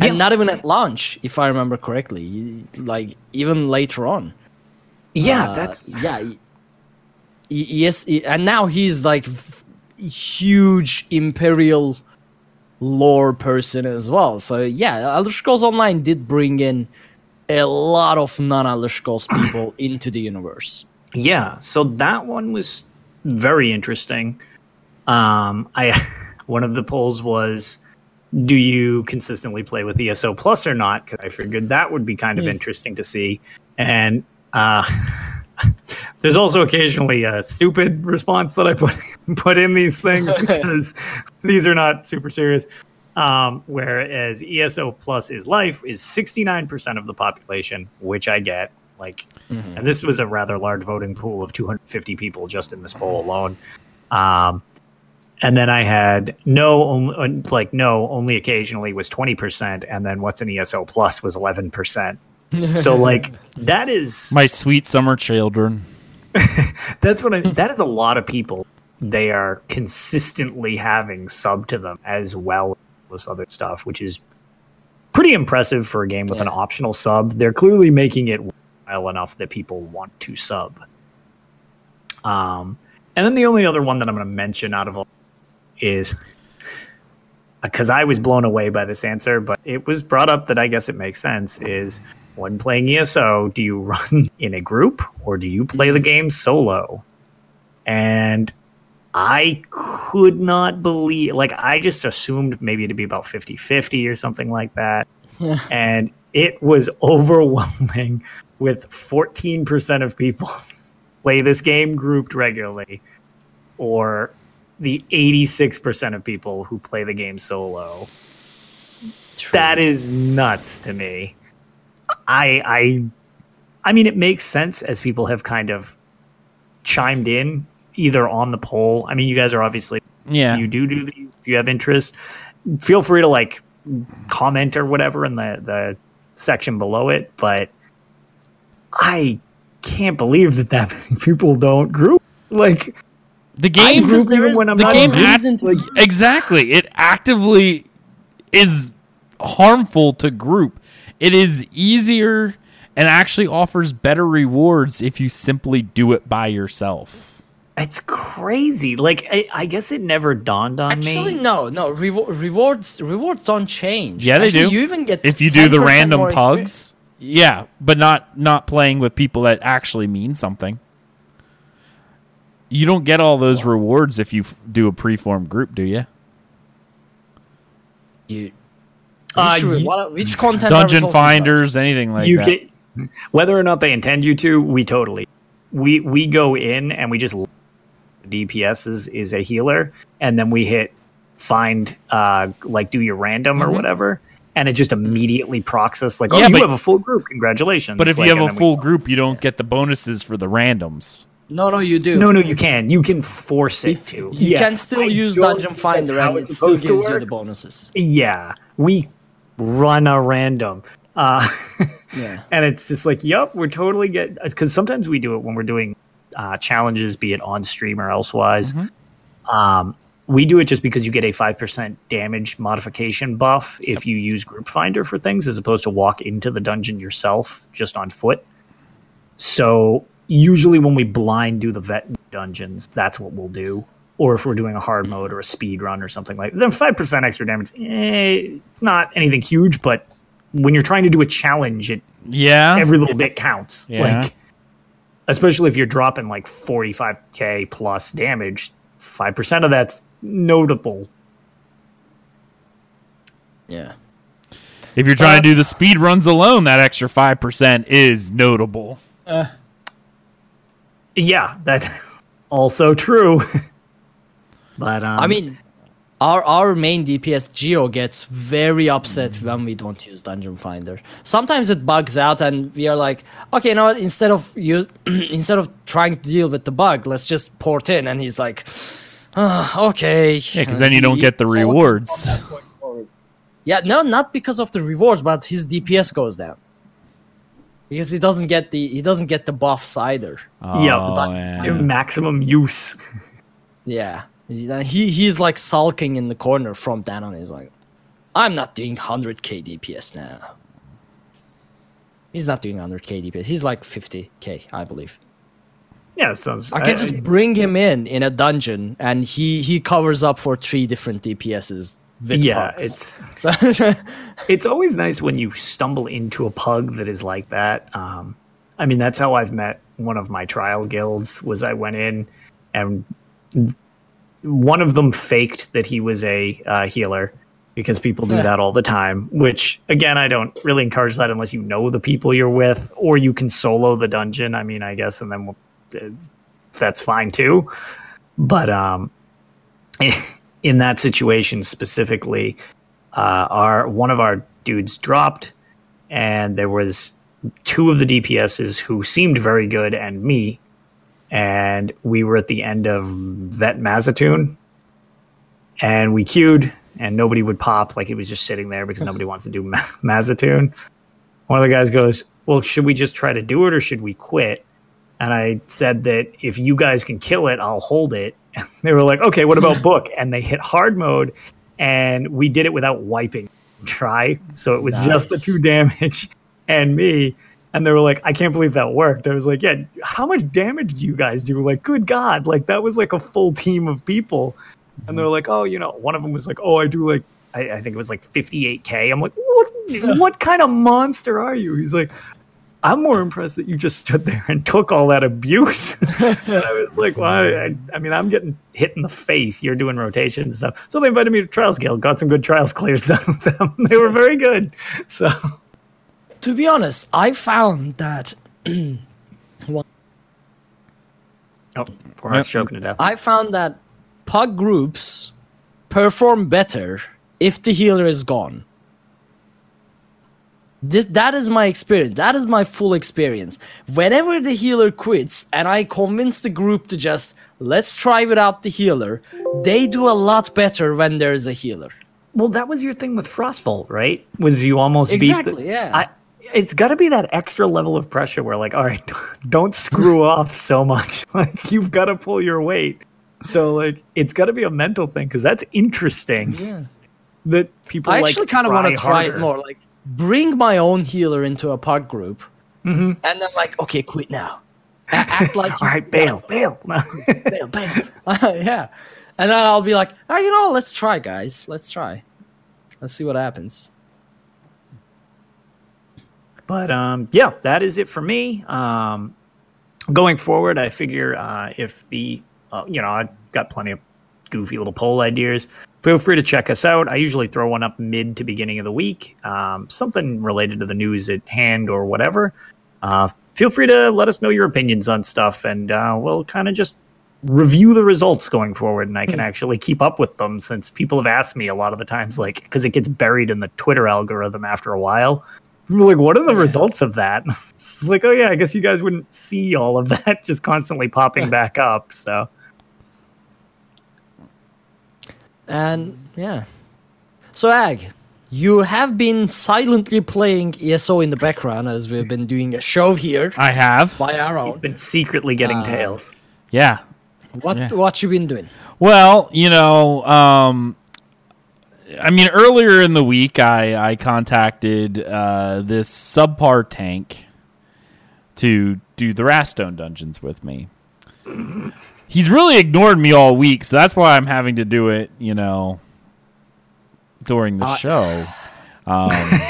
and Yeah. not even at launch, if I remember correctly. Like even later on. Yeah, Uh, that's yeah. Yes, and now he's like huge imperial lore person as well. So yeah, Elder Scrolls Online did bring in a lot of non-Elder Scrolls [COUGHS] people into the universe. Yeah, so that one was very interesting. Um, I [LAUGHS] one of the polls was, do you consistently play with ESO Plus or not? Because I figured that would be kind of interesting to see. And uh, [LAUGHS] there's also occasionally a stupid response that I put [LAUGHS] put in these things [LAUGHS] because these are not super serious. Um, whereas ESO Plus is life is 69% of the population, which I get. Like, and this was a rather large voting pool of 250 people just in this poll alone. Um, and then I had no, only, like no, only occasionally was 20%, and then what's an ESO Plus was 11%. So [LAUGHS] like that is My sweet summer children. [LAUGHS] that's what I. That is a lot of people. They are consistently having sub to them as well as other stuff, which is pretty impressive for a game with an optional sub. They're clearly making it well enough that people want to sub. Um, and then the only other one that I'm going to mention out of all is because I was blown away by this answer, but it was brought up that I guess it makes sense. Is when playing ESO, do you [LAUGHS] run in a group or do you play the game solo? And I could not believe, like, I just assumed maybe it'd be about 50 50 or something like that. [LAUGHS] and it was [LAUGHS] overwhelming with 14% of people play this game grouped regularly, or the 86% of people who play the game solo. That is nuts to me. I I I mean it makes sense as people have kind of chimed in either on the poll. I mean you guys are obviously Yeah. you do do these if you have interest. Feel free to like comment or whatever in the the section below it, but I can't believe that that many [LAUGHS] people don't group like the I game group even is- when I'm the not game act- like, exactly it actively is harmful to group it is easier and actually offers better rewards if you simply do it by yourself. It's crazy. Like I, I guess it never dawned on Actually, me. Actually, no, no. Rewa- rewards, rewards don't change. Yeah, they Actually, do. You even get if you do the random more pugs. Yeah, but not not playing with people that actually mean something. You don't get all those rewards if you f- do a preformed group, do you? You, Uh, which, you- what, which content? Dungeon talking about? finders, anything like you that. get whether or not they intend you to. We totally we we go in and we just DPS is is a healer, and then we hit find uh like do your random or Mhm. whatever. And it just immediately procs us like, oh, Yeah, you but- have a full group. Congratulations! but if Like, you have a full group, you don't get the bonuses for the randoms. No, no, you do. no, no, you can. You can force it If- to. you Yeah, can still I use Dungeon Finder and it still supposed to gives you the bonuses. Yeah, we run a random. Uh, [LAUGHS] Yeah. and it's just like, yep, we're totally get because sometimes we do it when we're doing uh, challenges, be it on stream or elsewise. Um, we do it just because you get a five percent damage modification buff if you use Group Finder for things, as opposed to walk into the dungeon yourself just on foot. So usually when we blind do the vet dungeons, that's what we'll do. Or if we're doing a hard mode or a speed run or something like that, then five percent extra damage eh, not anything huge, but when you're trying to do a challenge, it Yeah. every little bit counts. Yeah. Like, especially if you're dropping like 45k plus damage, five percent of that's notable. Yeah. if you're trying to do the speed runs alone, that extra 5% is notable. uh, Yeah, that [LAUGHS] also true. But um, I mean, our our main DPS Geo gets very upset when we don't use Dungeon Finder. Sometimes it bugs out, and we are like, okay, you know what? Instead of you, [CLEARS THROAT] instead of trying to deal with the bug, let's just port in. And he's like, "Ah, okay. Yeah, because then you don't get the rewards. [LAUGHS] Yeah, no, not because of the rewards, but his DPS goes down because he doesn't get the he doesn't get the buffs either. Oh, yeah. maximum use. Yeah, he he's like sulking in the corner from then on. He's like, I'm not doing 100k DPS now. He's not doing 100k DPS. He's like 50k, I believe. Yeah, sounds. I can just bring him in in a dungeon, and he he covers up for three different DPSs. Yeah, pugs. it's [LAUGHS] [LAUGHS] it's always nice when you stumble into a pug that is like that. Um, I mean, that's how I've met one of my trial guilds. Was I went in and one of them faked that he was a uh, healer because people do Yeah. that all the time. Which again, I don't really encourage that unless you know the people you're with, or you can solo the dungeon. I mean, I guess, and then uh, that's fine too. But um, [LAUGHS] in that situation specifically, uh, our one of our dudes dropped, and there was two of the DPSs who seemed very good, and me, and we were at the end of Vet Mazzatun, and we queued, and nobody would pop, like it was just sitting there because nobody wants to do Ma- [LAUGHS] Mazzatun. One of the guys goes, "Well, should we just try to do it, or should we quit?" And I said that if you guys can kill it, I'll hold it. And [LAUGHS] they were like, okay, what about [LAUGHS] book? And they hit hard mode, and we did it without wiping try. So it was just the two damage and me. And they were like, I can't believe that worked. I was like, yeah, how much damage do you guys do? Like, good God. Like, that was like a full team of people. And they were mm-hmm. like, oh, you know, one of them was like, oh, I do like, I, I think it was like 58K. I'm like, what, what kind of monster are you? He's like, I'm more impressed that you just stood there and took all that abuse. [LAUGHS] and I was like, well, I, I mean, I'm getting hit in the face. You're doing rotations and stuff. So they invited me to Trials Guild, got some good Trials clears [LAUGHS] done with them. they were very good. So, to be honest, I found that [CLEARS THROAT] oh, poor heart's choking to death. I found that pug groups perform better if the healer is gone. This, that is my experience. That is my full experience. Whenever the healer quits and I convince the group to just let's try without the healer, they do a lot better when there is a healer. Well, that was your thing with Frostvault, right? Was you almost Exactly, beat the, yeah. I, it's got to be that extra level of pressure where, like, all right, [LAUGHS] don't screw [LAUGHS] off so much. [LAUGHS] Like, you've got to pull your weight. So, like, it's got to be a mental thing because that's interesting. Yeah. That people I like, actually kind of want to try it more. Like, bring my own healer into a pug group mm-hmm. and then like, okay, quit now. Act like All you- right, bail, bail. bail, bail. yeah, and then I'll be like, oh, you know, let's try, guys. Let's try. Let's see what happens. But um, yeah, that is it for me. Um, going forward, I figure uh, if the uh, you know I've got plenty of goofy little poll ideas. Feel free to check us out. I usually throw one up mid to beginning of the week, um, something related to the news at hand or whatever. Uh, feel free to let us know your opinions on stuff, and uh, we'll kind of just review the results going forward and I can actually keep up with them since people have asked me a lot of the times like because it gets buried in the Twitter algorithm after a while. Like, what are the results of that? [LAUGHS] It's like, oh yeah, I guess you guys wouldn't see all of that [LAUGHS] just constantly popping back up. So And yeah. So Ag, you have been silently playing ESO in the background as we've been doing a show here I have. by our own. been secretly getting Uh, tails. Yeah. What yeah. what you been doing? Well, you know, um, I mean, earlier in the week, I I contacted uh, this subpar tank to do the Wrathstone dungeons with me. He's really ignored me all week, so that's why I'm having to do it. You know, during the Uh, show. Um, [LAUGHS]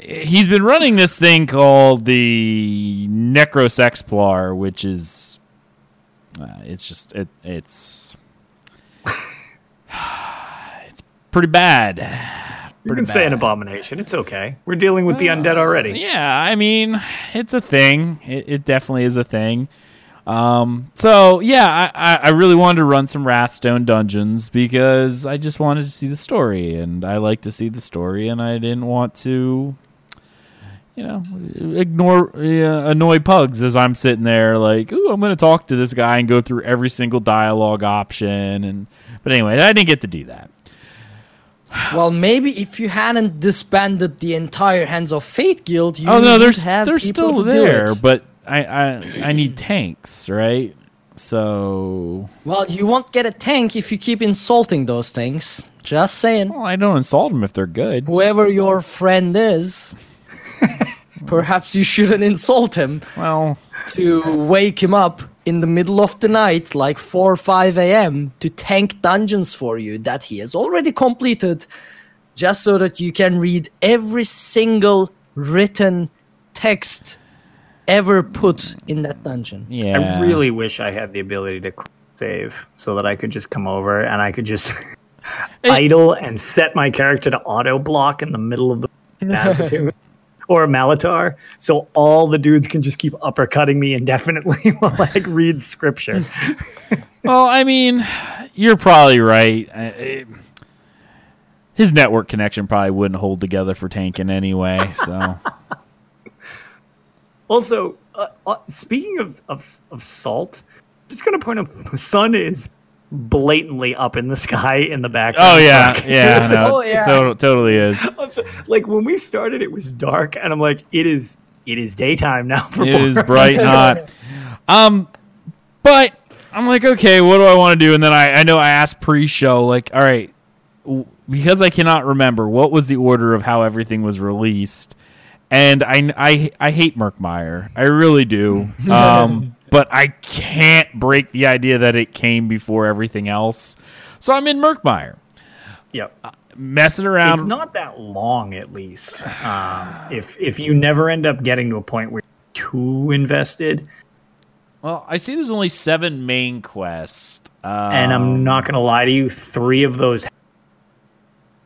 he's been running this thing called the Necros Explar, which is uh, it's just it it's [SIGHS] it's pretty bad. You Pretty can say an abomination. It's okay. We're dealing with the undead already. Yeah, I mean, it's a thing. It, it definitely is a thing. Um, so yeah, I, I, I really wanted to run some Wrathstone dungeons because I just wanted to see the story, and I like to see the story, and I didn't want to, you know, ignore uh, annoy pugs as I'm sitting there like, ooh, I'm going to talk to this guy and go through every single dialogue option, and but anyway, I didn't get to do that. Well, maybe if you hadn't disbanded the entire Hands of Fate guild, you Oh no, there's they're have they're still there, but I, I I need tanks, right? So Well, you won't get a tank if you keep insulting those things. Just saying. well, I don't insult them if they're good. Whoever your friend is, [LAUGHS] perhaps you shouldn't insult him Well, to wake him up in the middle of the night, like 4 or 5 a.m., to tank dungeons for you that he has already completed, just so that you can read every single written text ever put in that dungeon. yeah. I really wish I had the ability to save so that I could just come over and I could just [LAUGHS] idle and set my character to auto block in the middle of the [LAUGHS] Or Malatar, so all the dudes can just keep uppercutting me indefinitely [LAUGHS] while I read scripture. [LAUGHS] Well, I mean, you're probably right. I- it- his network connection probably wouldn't hold together for tanking anyway. So [LAUGHS] Also, uh, uh, speaking of, of of salt, just gonna point out the sun is blatantly up in the [LAUGHS] sky in the background. Oh yeah, Like, yeah, [LAUGHS] no, Oh, yeah. to- totally is. [LAUGHS] I'm so- like when we started, it was dark, and I'm like, it is it is daytime now. For It is Borat. bright and hot. Um, but I'm like, okay, what do I want to do? And then I, I know I asked pre-show, like, all right, w- because I cannot remember what was the order of how everything was released, and I, I, I hate Murkmire, I really do. Um, but I can't break the idea that it came before everything else, so I'm in Murkmire, Yep. messing around. It's not that long, at least. Um, if if you never end up getting to a point where you're too invested, well, I see there's only seven main quests, um, and I'm not gonna lie to you, three of those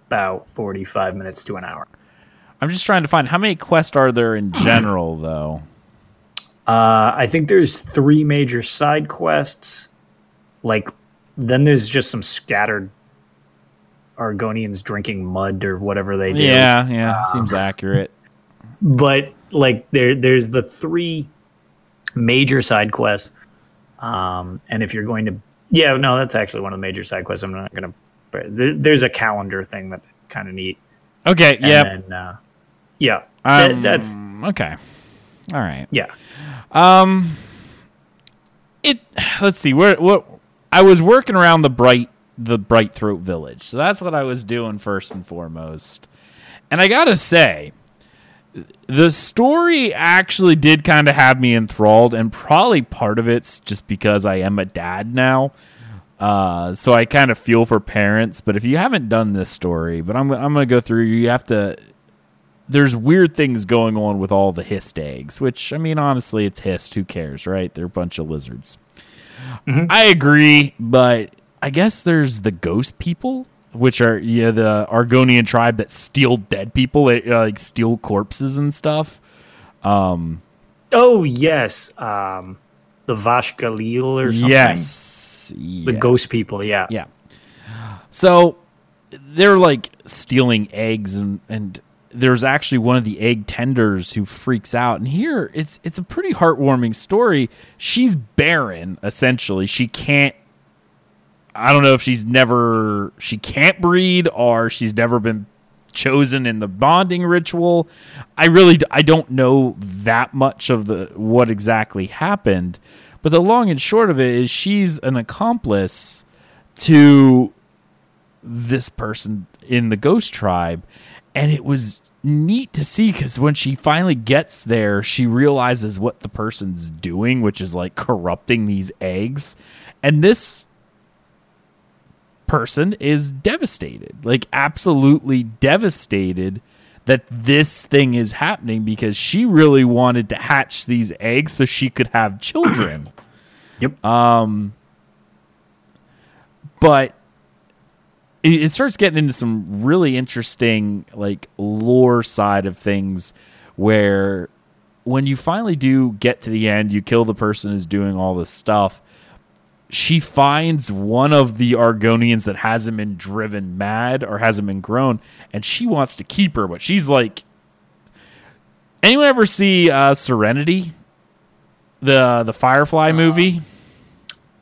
about 45 minutes to an hour. I'm just trying to find how many quests are there in general, though. Uh, I think there's three major side quests. Like, then there's just some scattered Argonians drinking mud or whatever they do. Yeah, yeah, seems accurate. But like, there there's the three major side quests. Um, and if you're going to, yeah, no, that's actually one of the major side quests. I'm not gonna. But there- there's a calendar thing that kind of neat. Okay, And yep. then, uh, yeah, that- Um, that's okay. All right. yeah. Um, it. Let's see. Where what I was working around the bright the bright throat village, so that's what I was doing first and foremost. And I gotta say, the story actually did kind of have me enthralled, and probably part of it's just because I am a dad now. Uh, so I kind of feel for parents. But if you haven't done this story, but I'm I'm gonna go through. You have to. There's weird things going on with all the hist eggs, which I mean, honestly, it's hist. Who cares, right? They're a bunch of lizards. I agree, but I guess there's the ghost people, which are yeah the Argonian tribe that steal dead people, uh, like steal corpses and stuff. Um, Oh yes, um, the Vashgalil or something. yes, the yeah. ghost people. Yeah, Yeah. So they're like stealing eggs and and there's actually one of the egg tenders who freaks out. And here it's it's a pretty heartwarming story. She's barren essentially. She can't I don't know if she's never she can't breed or she's never been chosen in the bonding ritual. I really i don't know that much of the what exactly happened. But the long and short of it is she's an accomplice to this person in the ghost tribe and it was neat to see because when she finally gets there she realizes what the person's doing which is like corrupting these eggs and this person is devastated like absolutely devastated that this thing is happening because she really wanted to hatch these eggs so she could have children [COUGHS] Yep. um but it, it starts getting into some really interesting like lore side of things where when you finally do get to the end you kill the person who's doing all this stuff she finds one of the argonians that hasn't been driven mad or hasn't been grown and she wants to keep her but she's like anyone ever see uh serenity? The the firefly movie?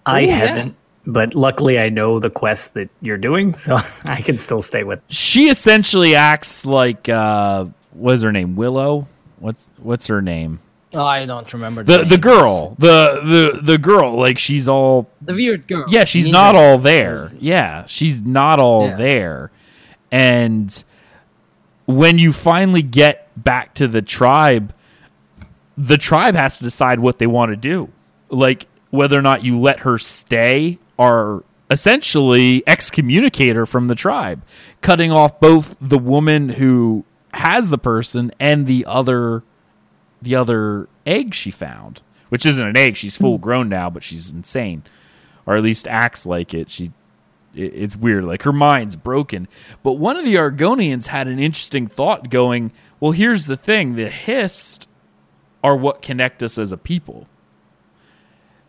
I Oh, yeah. haven't, but luckily I know the quest that you're doing, so [LAUGHS] I can still stay with. she essentially acts like uh what's her name willow what's what's her name Oh, I don't remember the the names. girl the the the girl like she's all the weird girl. yeah she's Ninja. not all there yeah she's not all Yeah. there and when you finally get back to the tribe the tribe has to decide what they want to do like whether or not you let her stay or essentially excommunicate her from the tribe cutting off both the woman who has the person and the other the other egg she found which isn't an egg. She's full grown now but she's insane or at least acts like it. She it- it's weird. Like her mind's broken. But one of the argonians had an interesting thought going well here's the thing. The hist are what connect us as a people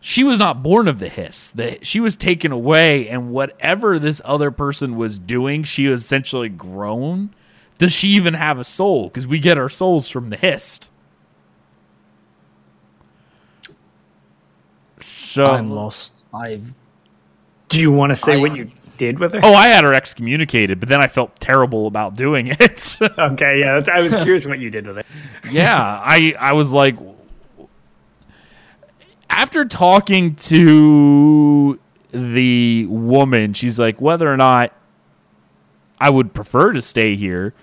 she was not born of the Hist That she was taken away and whatever this other person was doing she was essentially grown does she even have a soul because we get our souls from the hist so I'm lost. I've Do you want to say I- what you did with her? Oh, I had her excommunicated, but then I felt terrible about doing it. [LAUGHS] okay, yeah. I was curious what you did with it. yeah, I I was like after talking to the woman, she's like whether or not I would prefer to stay here.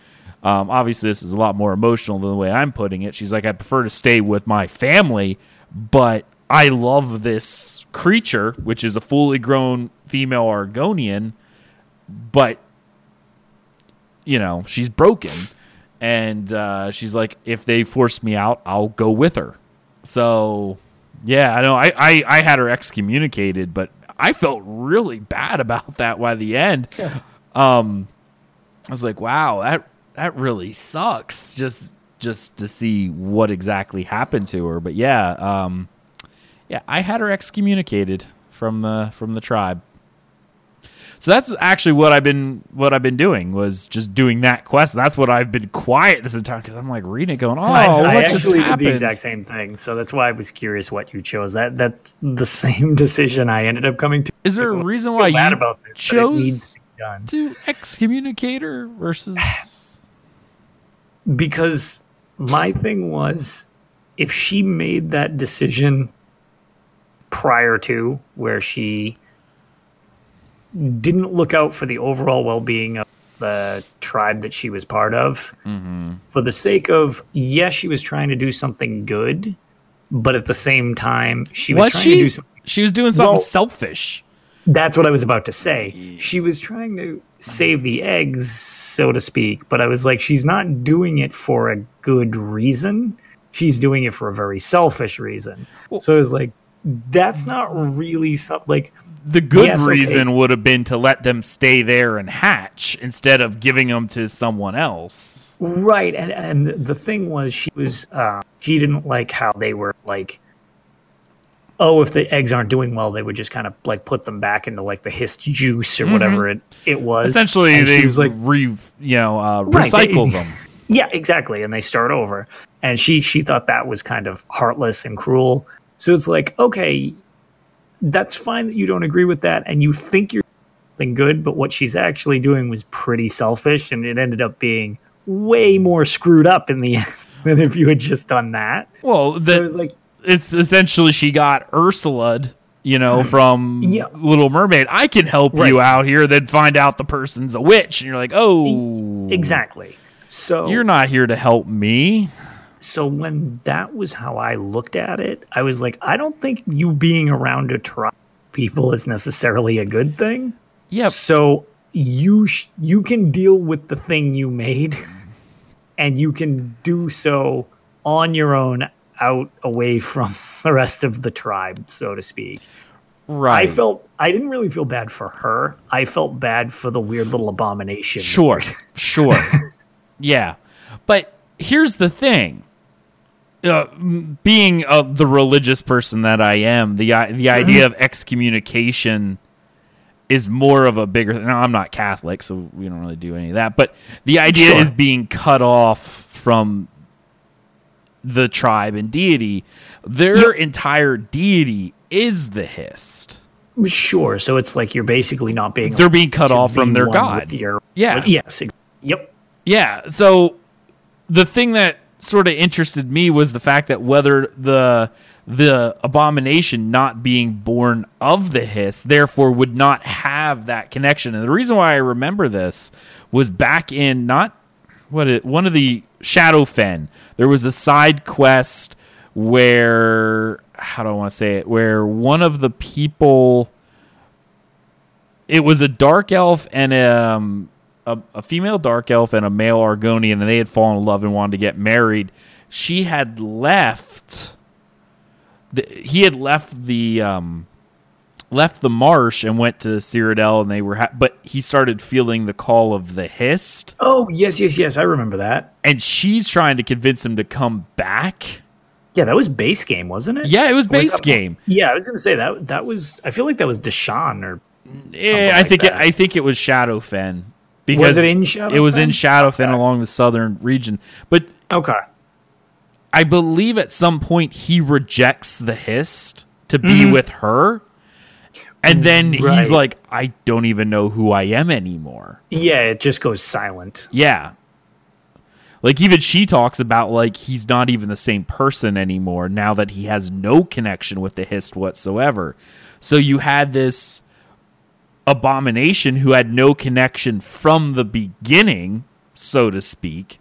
Um, obviously, this is a lot more emotional than the way I'm putting it. She's like, I prefer to stay with my family, but I love this creature, which is a fully grown female Argonian, but you know, she's broken. And uh, she's like, if they force me out, I'll go with her. So, yeah, I know. I, I, I had her excommunicated, but I felt really bad about that by the end. Um, I was like, wow, that that really sucks. Just just to see what exactly happened to her. But yeah, um, yeah, I had her excommunicated from the from the tribe. So that's actually what I've been what I've been doing was just doing that quest. That's what I've been quiet this entire because I'm like reading it, going, [LAUGHS] "Oh, I, what I just actually happened?" did the exact same thing, so that's why I was curious what you chose. That that's the [LAUGHS] same decision I ended up coming to. Is there a reason why you about this, but it needs chose to to excommunicate her versus? [SIGHS] because my thing was if she made that decision prior to where she didn't look out for the overall well-being of the tribe that she was part of mm-hmm. for the sake of yes she was trying to do something good but at the same time she was Was trying to do something She was doing something Well- selfish. that's what I was about to say. She was trying to save the eggs, so to speak, but I was like, she's not doing it for a good reason. She's doing it for a very selfish reason. so I was like, that's not really something like The good Yes, okay. reason would have been to let them stay there and hatch instead of giving them to someone else. right. And and the thing was, she was uh, she didn't like how they were like. Oh, if the eggs aren't doing well, they would just kind of like put them back into like the hist juice or whatever it, it was. Essentially, And they was like, re, you know, uh, Right, recycle [LAUGHS] them. Yeah, exactly. And they start over. And she she thought that was kind of heartless and cruel. So it's like, okay, that's fine that you don't agree with that and you think you're something good, but what she's actually doing was pretty selfish and it ended up being way more screwed up in the [LAUGHS] end than if you had just done that. Well, So it was like it's essentially she got Ursula, you know, [CLEARS THROAT] from Yeah. Little Mermaid. I can help you out here. Then find out the person's a witch, and you're like, oh, exactly. So You're not here to help me. So when that was how I looked at it, I was like, I don't think you being around a tribe people is necessarily a good thing. Yep. So you sh- you can deal with the thing you made, [LAUGHS] and you can do so on your own, out away from [LAUGHS] the rest of the tribe, so to speak. Right. I felt I didn't really feel bad for her. I felt bad for the weird little abomination. Sure, [LAUGHS] sure. yeah. But here's the thing. Uh, being uh, the religious person that I am, the i- the idea of excommunication is more of a bigger. Now I'm not Catholic, so we don't really do any of that. But the idea Sure. is being cut off from the tribe and deity. Their entire deity is the Hist. Sure. So it's like you're basically not being They're being cut off from their god. Your, Yeah. Yes. Yep. Yeah. So the thing that sort of interested me was the fact that whether the the abomination not being born of the Hist therefore would not have that connection. And the reason why I remember this was back in not what it one of the Shadowfen. There was a side quest where how do I want to say it? Where one of the people it was a dark elf and um, a, a female dark elf and a male Argonian, and they had fallen in love and wanted to get married. She had left. The, he had left the um, left the marsh and went to Cyrodiil, and they were. Ha- but he started feeling the call of the Hist, Oh yes, yes, yes. I remember that. and she's trying to convince him to come back. Yeah, that was base game, wasn't it? Yeah, it was was base that- game. Yeah, I was gonna say that. That was. I feel like that was Deshaan or Yeah, I like think it. I think it was Shadowfen because Was it in It was in Shadowfen? Shadowfen along the southern region, but okay. I believe at some point he rejects the hist to be Mm-hmm. with her. And then Right. he's like, I don't even know who I am anymore. Yeah, it just goes silent. Yeah. Like even she talks about like he's not even the same person anymore now that he has no connection with the hist whatsoever. So you had this abomination who had no connection from the beginning, so to speak.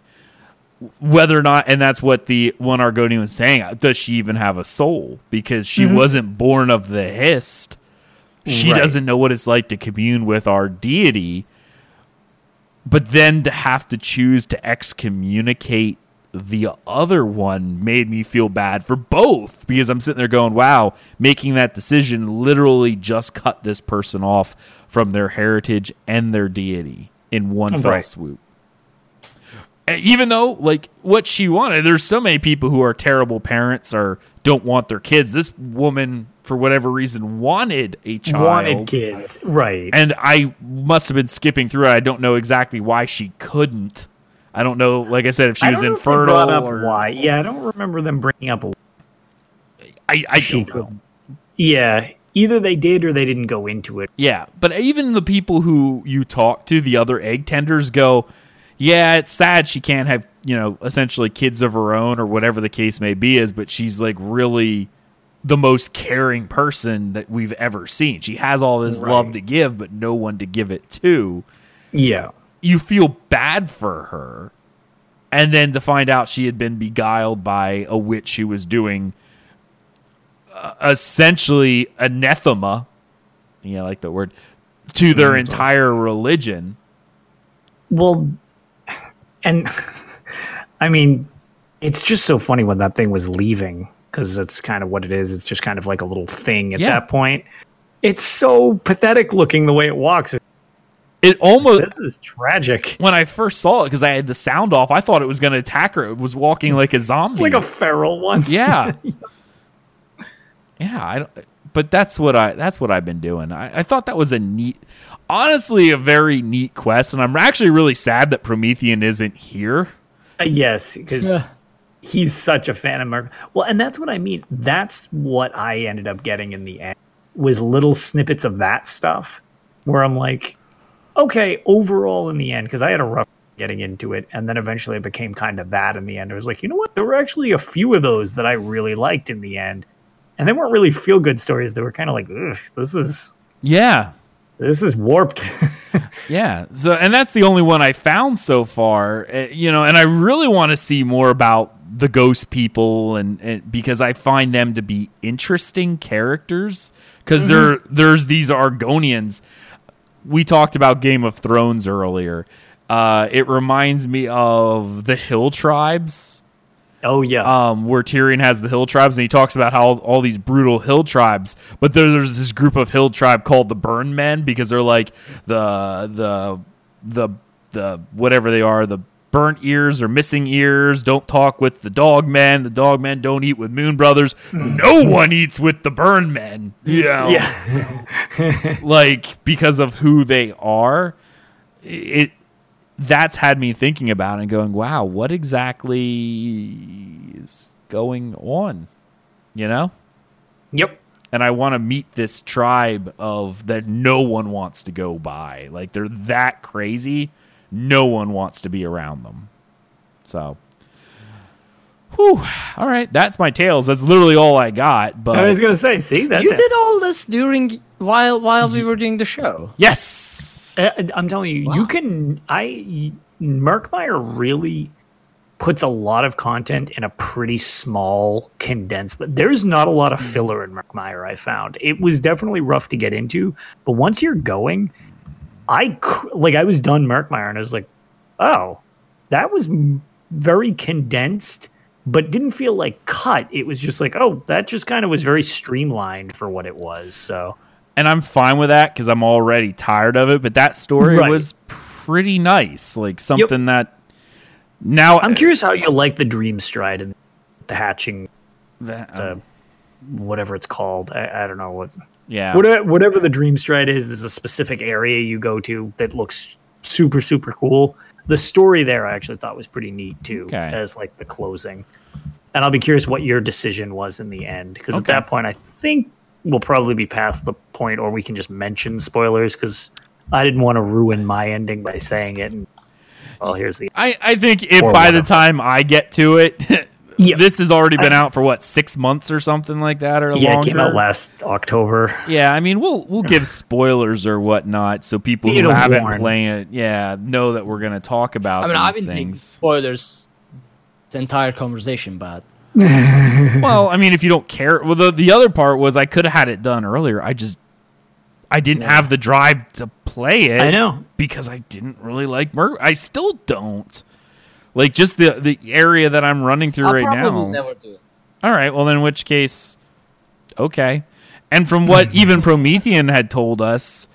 Whether or not, and that's what the one Argonian was saying. Uh, does she even have a soul? Because she mm-hmm. wasn't born of the hist. She Right. doesn't know what it's like to commune with our deity but then to have to choose to excommunicate the other one made me feel bad for both because I'm sitting there going, wow, making that decision literally just cut this person off from their heritage and their deity in one fell swoop. Even though, like, what she wanted, there's so many people who are terrible parents or don't want their kids. This woman, for whatever reason, wanted a child. Wanted kids, right? And I must have been skipping through it. I don't know exactly why she couldn't. I don't know, like I said, if she was don't know if they infertile or why. Yeah, I don't remember them bringing up. I, I she don't know. Yeah, either they did or they didn't go into it. Yeah, but even the people who you talk to, the other egg tenders, go, "Yeah, it's sad she can't have you know essentially kids of her own or whatever the case may be is, but she's like really the most caring person that we've ever seen. She has all this love to give, but no one to give it to." Yeah, you feel bad for her, and then to find out she had been beguiled by a witch who was doing Uh, essentially anathema. Yeah, I like the word to their entire religion. Well, and [LAUGHS] I mean, it's just so funny when that thing was leaving because that's kind of what it is. It's just kind of like a little thing at Yeah. that point. It's so pathetic looking the way it walks. It almost This is tragic. when I first saw it because I had the sound off, I thought it was going to attack her. It was walking like a zombie. [LAUGHS] Like a feral one. yeah, [LAUGHS] yeah. I don't, but that's what I that's what I've been doing. I, I thought that was a neat, honestly, a very neat quest, and I'm actually really sad that Promethean isn't here. Uh, yes, because he's such a fan of Mark. Well, and that's what I mean. That's what I ended up getting in the end was little snippets of that stuff where I'm like, okay, overall in the end, because I had a rough getting into it, and then eventually it became kind of that in the end. I was like, you know what? There were actually a few of those that I really liked in the end, and they weren't really feel good stories. They were kind of like, Ugh, this is Yeah, this is warped. [LAUGHS] Yeah. So, and that's the only one I found so far. uh, You know, and I really want to see more about the ghost people, and, and because I find them to be interesting characters. Because there, there's these Argonians. We talked about Game of Thrones earlier. Uh, it reminds me of the Hill Tribes oh yeah, um, where Tyrion has the hill tribes, and he talks about how all these brutal hill tribes. But there, there's this group of hill tribe called the Burn Men because they're like the the the the whatever they are the burnt ears or missing ears don't talk with the dog men the dog men don't eat with moon brothers no one eats with the burn men yeah yeah. [LAUGHS] like because of who they are it that's had me thinking about it and going wow what exactly is going on? You know? Yep. and i want to meet this tribe of that no one wants to go by. Like they're that crazy no one wants to be around them. So whew, all right that's my tales. That's literally all i got but I was gonna say, see that You did all this during while while we were doing the show. yes Uh, I'm telling you, you can. I Murkmire really puts a lot of content in a pretty small, condensed. There's not a lot of hmm. filler in Murkmire. I found it was definitely rough to get into, but once you're going, I like I was done Murkmire, and I was like, oh, that was very condensed. But didn't feel like cut. It was just like, oh, that just kind of was very streamlined for what it was. So and I'm fine with that because I'm already tired of it. But that story Right. was pretty nice, like something that now I'm uh, curious how you like the Dream Stride and the hatching that- the um, whatever it's called. I, I don't know what yeah, whatever uh, whatever the Dream Stride is. There's a specific area you go to that looks super super cool. The story there I actually thought was pretty neat too, Okay. as like the closing. And I'll be curious what your decision was in the end, because Okay. at that point I think we'll probably be past the point, or we can just mention spoilers because I didn't want to ruin my ending by saying it. And well, here's the I I think if by one the time I get to it, [LAUGHS] Yeah. this has already been I- out for what six months or something like that, or yeah. It longer. came out last October. Yeah, I mean we'll we'll give [SIGHS] spoilers or whatnot so people who It'll haven't warn. played it, yeah, know that we're gonna talk about I mean, I've been taking things. spoilers the entire conversation, but [LAUGHS] well, I mean, if you don't care, well, the the other part was I could have had it done earlier. I just I didn't have the drive to play it. I know. because I didn't really like Mer. I still don't like just the the area that I'm running through I'll right now. never do it. All right, well, in which case, okay. And from what [LAUGHS] even Promethean had told us,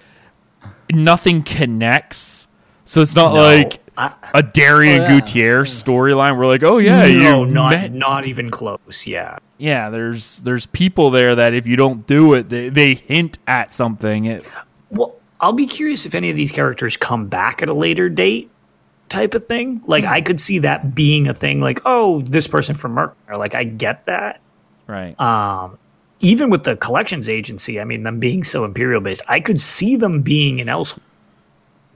nothing connects. So it's not No, like I- a Darian Oh, yeah. Gutierrez storyline. We're like, oh yeah, no, you not met- not even close. Yeah. yeah. There's there's people there that if you don't do it, they they hint at something. It, Well, I'll be curious if any of these characters come back at a later date, type of thing. Like I could see that being a thing. Like, oh, this person from Merc. Like I get that. right. Um, even with the collections agency, I mean, them being so imperial based, I could see them being an else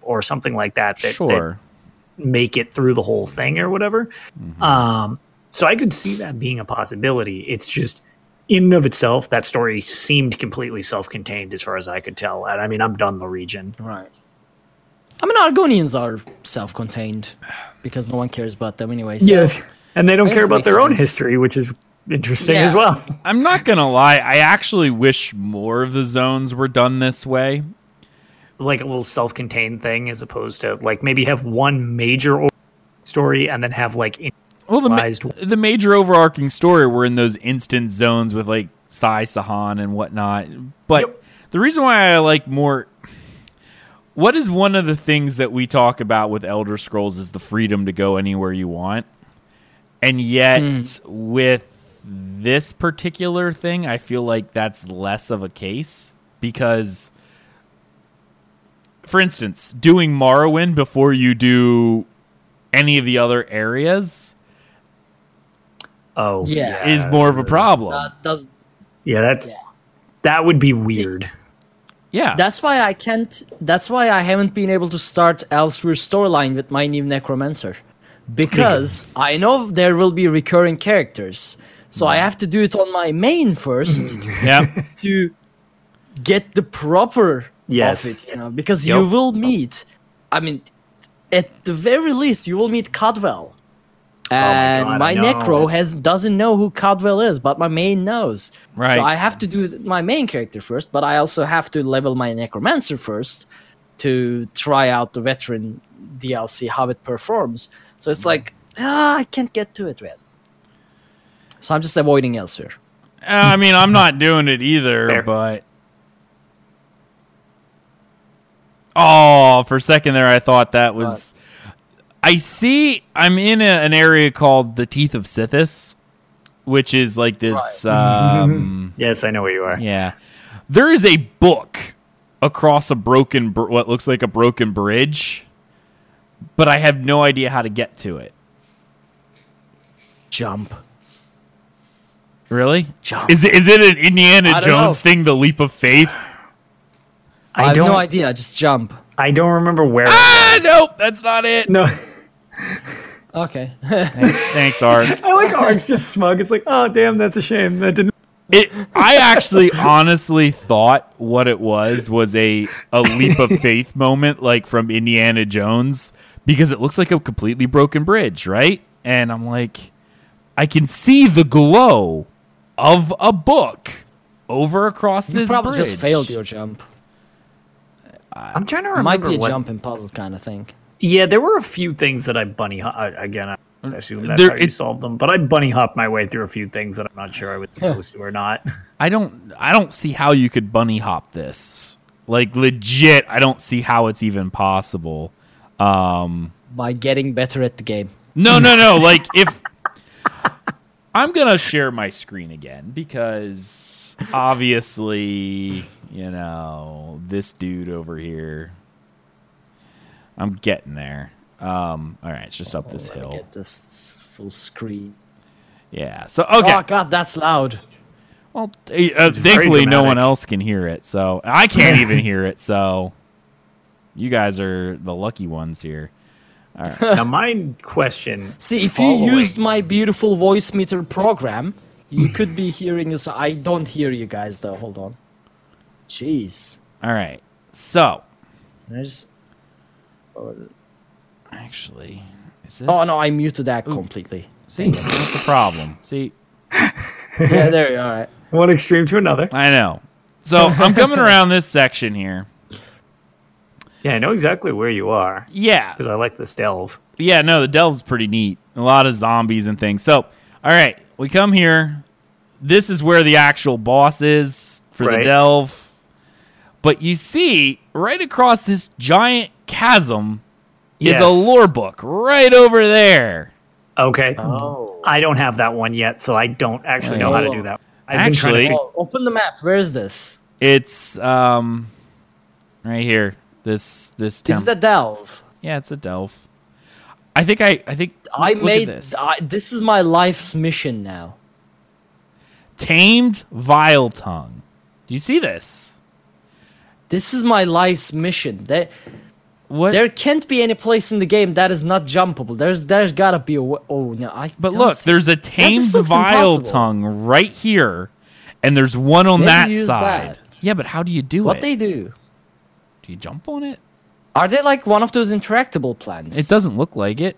or something like that. that that sure. Make it through the whole thing or whatever. Mm-hmm. Um, so I could see that being a possibility. It's just in and of itself, that story seemed completely self-contained as far as I could tell. And I mean, I'm done the region. Right. I mean, Argonians are self-contained because no one cares about them anyway. So. Yeah, and they don't care about makes their own history, which is interesting Yeah. as well. I'm not gonna lie. I actually wish more of the zones were done this way. Like a little self-contained thing, as opposed to like maybe have one major story and then have like Well, the, ma- the major overarching story were in those instant zones with like Sai Sahan and whatnot. But Yep. the reason why I like more. What is one of the things that we talk about with Elder Scrolls is the freedom to go anywhere you want. And yet, hmm. with this particular thing, I feel like that's less of a case because, for instance, doing Morrowind before you do any of the other areas oh Yeah. is more of a problem. That does yeah that's Yeah. that would be weird. yeah. That's why I can't. That's why I haven't been able to start Elsweyr storyline with my new Necromancer, because [LAUGHS] I know there will be recurring characters. So I have to do it on my main first [LAUGHS] yeah. to get the proper Yes. of it. You know, because you will meet. I mean, at the very least, you will meet Cadwell. And Oh God, my necro has doesn't know who Cadwell is, but my main knows. Right. So I have to do my main character first, but I also have to level my necromancer first to try out the veteran DLC how it performs. So it's like ah, I can't get to it yet. So I'm just avoiding Elsweyr. Uh, I mean, I'm not doing it either, Fair. but. Oh, for a second there, I thought that was. I see. I'm in a, an area called the Teeth of Sithis, which is like this. Um, Yes, I know where you are. yeah, there is a book across a broken, br- what looks like a broken bridge, but I have no idea how to get to it. Jump. Really? Jump. Is it, is it an Indiana Jones know. thing, the leap of faith? I, I have don't. no idea. Just jump. I don't remember where. it Ah, was. nope, that's not it. No, Okay. [LAUGHS] Thanks, Art. [LAUGHS] I like Ark's just smug. It's like, oh damn, that's a shame. That didn't. It, I actually honestly thought what it was was a a leap of faith [LAUGHS] moment, like from Indiana Jones, because it looks like a completely broken bridge, right? And I'm like, I can see the glow of a book over across you this probably bridge. just failed your jump. I'm trying to remember. might be a what- jumping puzzle kind of thing. Yeah, there were a few things that I bunny hop. I- Again, I assume that's There- how you it- solved them. But I bunny hop my way through a few things that I'm not sure I was supposed to or not. [LAUGHS] I don't I don't see how you could bunny hop this. Like legit, I don't see how it's even possible. Um By getting better at the game. No, no, no. [LAUGHS] Like if I'm gonna share my screen again because obviously, you know, this dude over here. I'm getting there. Um, all right, it's just up this Let me hill. Get this full screen. Yeah. So okay. Oh god, that's loud. Well, uh, thankfully, no one else can hear it. So I can't even hear it. So you guys are the lucky ones here. All right. now, my question. See, if following- you used my beautiful voice meter program, you could be hearing us. I don't hear you guys though. Hold on. Jeez. All right. So I There's. Uh, actually, is this? Oh no, I muted that completely. See, that's the problem. See, [LAUGHS] yeah, there you are. All right. one extreme to another. I know. So I'm coming around this section here. Yeah, I know exactly where you are Yeah. because I like this delve. Yeah, no, the delve's pretty neat. A lot of zombies and things. So, all right, we come here. This is where the actual boss is for the delve. But you see, right across this giant chasm Yes. is a lore book right over there. Okay. Oh. I don't have that one yet, so I don't actually know how to do that. I've been trying Actually- to Oh, open the map. Where is this? It's um right here. This this Is temple. the delve? yeah, it's a delve. I think I I think I look at made this. I, this is my life's mission now. tamed vile tongue. Do you see this? This is my life's mission. There, What there can't be any place in the game that is not jumpable. There's, there's gotta be a. Oh no, I. But look, see- there's a tamed vile impossible. tongue right here, and there's one on Maybe that side. that. Yeah, but how do you do it? what they do. Do you jump on it? Are they like one of those interactable plants? It doesn't look like it.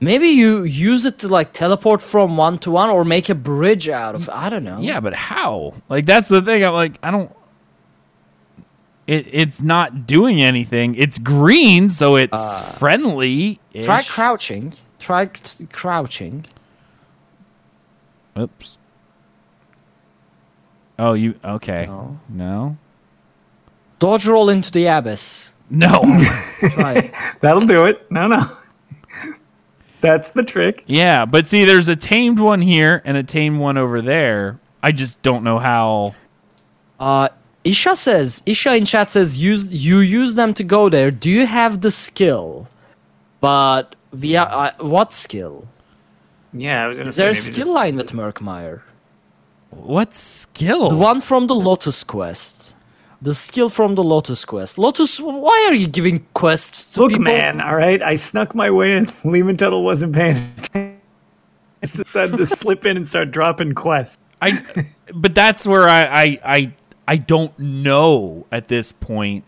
Maybe you use it to like teleport from one to one or make a bridge out of. I don't know. Yeah, but how? Like that's the thing. I'm like, I don't. It it's not doing anything. It's green, so it's uh, friendly. Try crouching. Try c- crouching. Oops. Oh, you okay? No. No. Dodge roll into the abyss. No. [LAUGHS] That'll do it. No, no. That's the trick. yeah, but see, there's a tamed one here and a tamed one over there. I just don't know how. Uh, Isha says, Isha in chat says, use you use them to go there. Do you have the skill? But via uh, what skill? Yeah, I was gonna Is there a say maybe skill line with Murkmire? What skill? The one from the Lotus Quest. The skill from the Lotus Quest. Lotus, why are you giving quests to Look, people? man, all right, I snuck my way in. [LAUGHS] Lehman Tuttle wasn't paying attention. [LAUGHS] I decided to [LAUGHS] slip in and start dropping quests. I, but that's where I, I, I, I don't know at this point.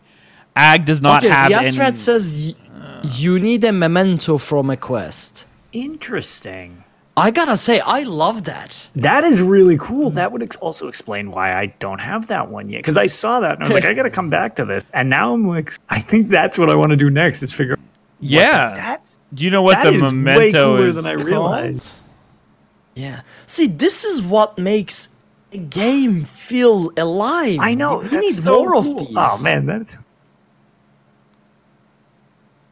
Ag does not Okay, have Yasrad any. says y- you need a memento from a quest. Interesting. I gotta say, I love that. That is really cool. That would ex- also explain why I don't have that one yet. Because I saw that and I was like, I got to come back to this. And now I'm like, I think that's what I want to do next is figure. out yeah. That's Do you know what that the is way memento cooler is than I called? realized. Yeah. See, this is what makes a game feel alive. I know. We that's need so more cool. of these. Oh man, that's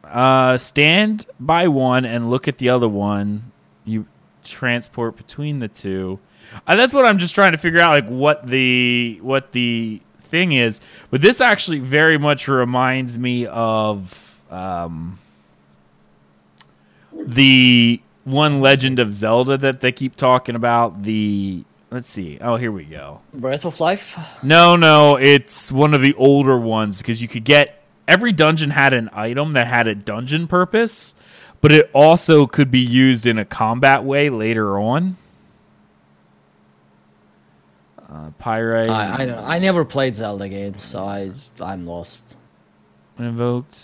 Uh, stand by one and look at the other one. You transport between the two. Uh, that's what I'm just trying to figure out, like what the what the thing is. But this actually very much reminds me of um, the one Legend of Zelda that they keep talking about. The let's see. Oh, here we go. Breath of Life. No, no, it's one of the older ones because you could get every dungeon had an item that had a dungeon purpose, but it also could be used in a combat way later on. Uh, Pyrite I, I don't. I never played Zelda games, so I I'm lost. invoked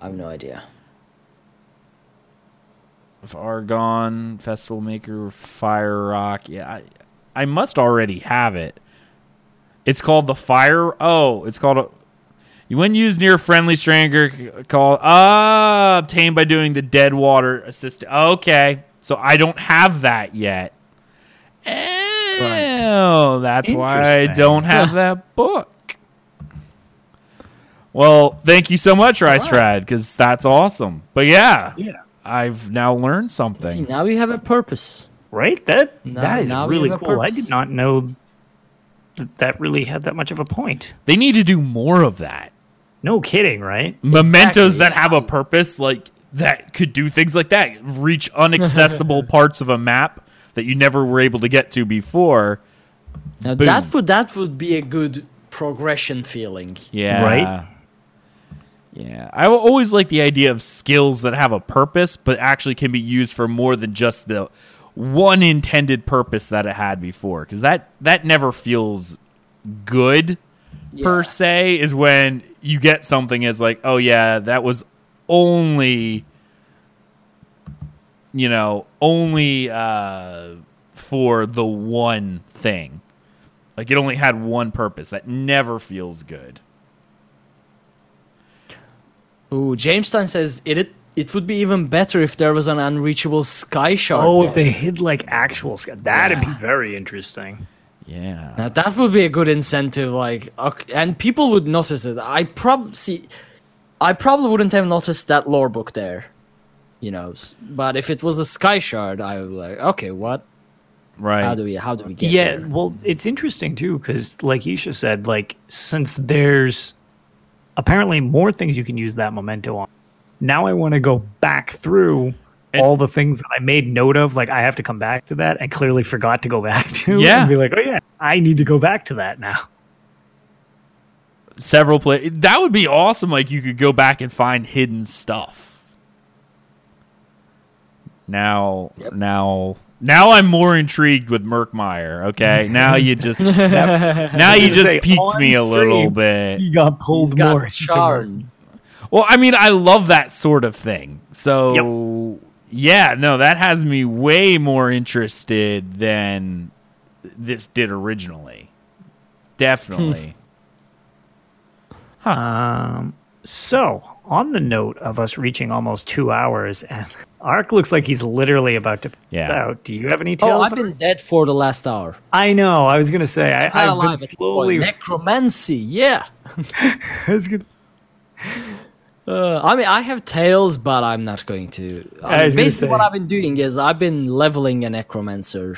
I have no idea. of Argon Festival Maker Fire Rock. Yeah, I, I must already have it. It's called the Fire. Oh, it's called a. You when used near friendly stranger call ah obtained by doing the dead water assist. Okay, so I don't have that yet. Oh, that's why I don't have that book. Well, thank you so much, Rice Rad, because that's awesome. But yeah, yeah. I've now learned See, something. now you have a purpose. Right? That Now- that is now really cool. I did not know that that really had that much of a point. They need to do more of that. No kidding, right? Mementos that have a purpose, like that could do things like that, reach unaccessible [LAUGHS] parts of a map that you never were able to get to before. Now, Boom. that would that would be a good progression feeling. Yeah. Right? Yeah. I always like the idea of skills that have a purpose, but actually can be used for more than just the one intended purpose that it had before. Because that, that never feels good, per se, is when you get something as like, oh, yeah, that was only, you know, only uh, for the one thing. Like it only had one purpose. That never feels good. Ooh, Jamestown says it, it it would be even better if there was an unreachable sky shard. Oh, there. if they hid like actual sky, that'd Yeah. be very interesting. Yeah. Now that would be a good incentive, like, ok- and people would notice it. I prob see, I probably wouldn't have noticed that lore book there, you know. But if it was a sky shard, I would be like, okay, what? right. How do we? How do we get Yeah, there? well, it's interesting too because, like Isha said, like since there's apparently more things you can use that memento on. Now I want to go back through And- all the things that I made note of. Like I have to come back to that and clearly forgot to go back to. [LAUGHS] Yeah. and be like, oh yeah, I need to go back to that now. several play that would be awesome like you could go back and find hidden stuff now Yep. now Now I'm more intrigued with Murkmire. Okay, [LAUGHS] now you just [LAUGHS] now you just Say, piqued me a little bit. He got pulled He's got more. charm. Well, I mean, I love that sort of thing. So yeah, no, that has me way more interested than this did originally. Definitely. Um, so, on the note of us reaching almost two hours, and [LAUGHS] Ark looks like he's literally about to pass Yeah. out. Do you have any Oh. I've been dead for the last hour. I know. I was gonna say I, Not I've been slowly. Necromancy, yeah. [LAUGHS] I was gonna- Uh, I mean, I have tails, but I'm not going to. I mean, basically, what I've been doing is I've been leveling a necromancer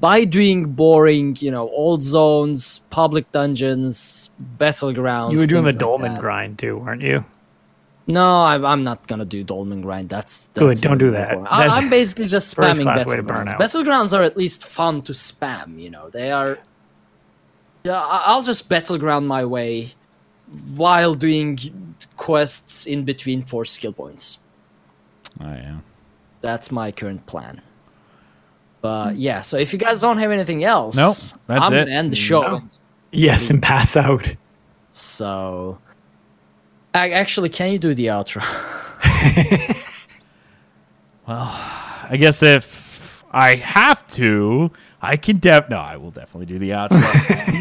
by doing boring, you know, old zones, public dungeons, battlegrounds. you were doing the like dolmen grind too, weren't you? No, I'm, I'm not gonna do dolmen grind. That's, Good, don't do that. I, I'm basically just [LAUGHS] spamming class way to burn battlegrounds. Battlegrounds are at least fun to spam. You know, they are. Yeah, I'll just battleground my way while doing quests in between for skill points. Oh yeah. That's my current plan. But yeah, so if you guys don't have anything else, Nope, that's I'm it. gonna end the show. No. Yes, and pass out. So, ac- actually, can you do the outro? [LAUGHS] Well, I guess if I have to, I can def. No, I will definitely do the outro.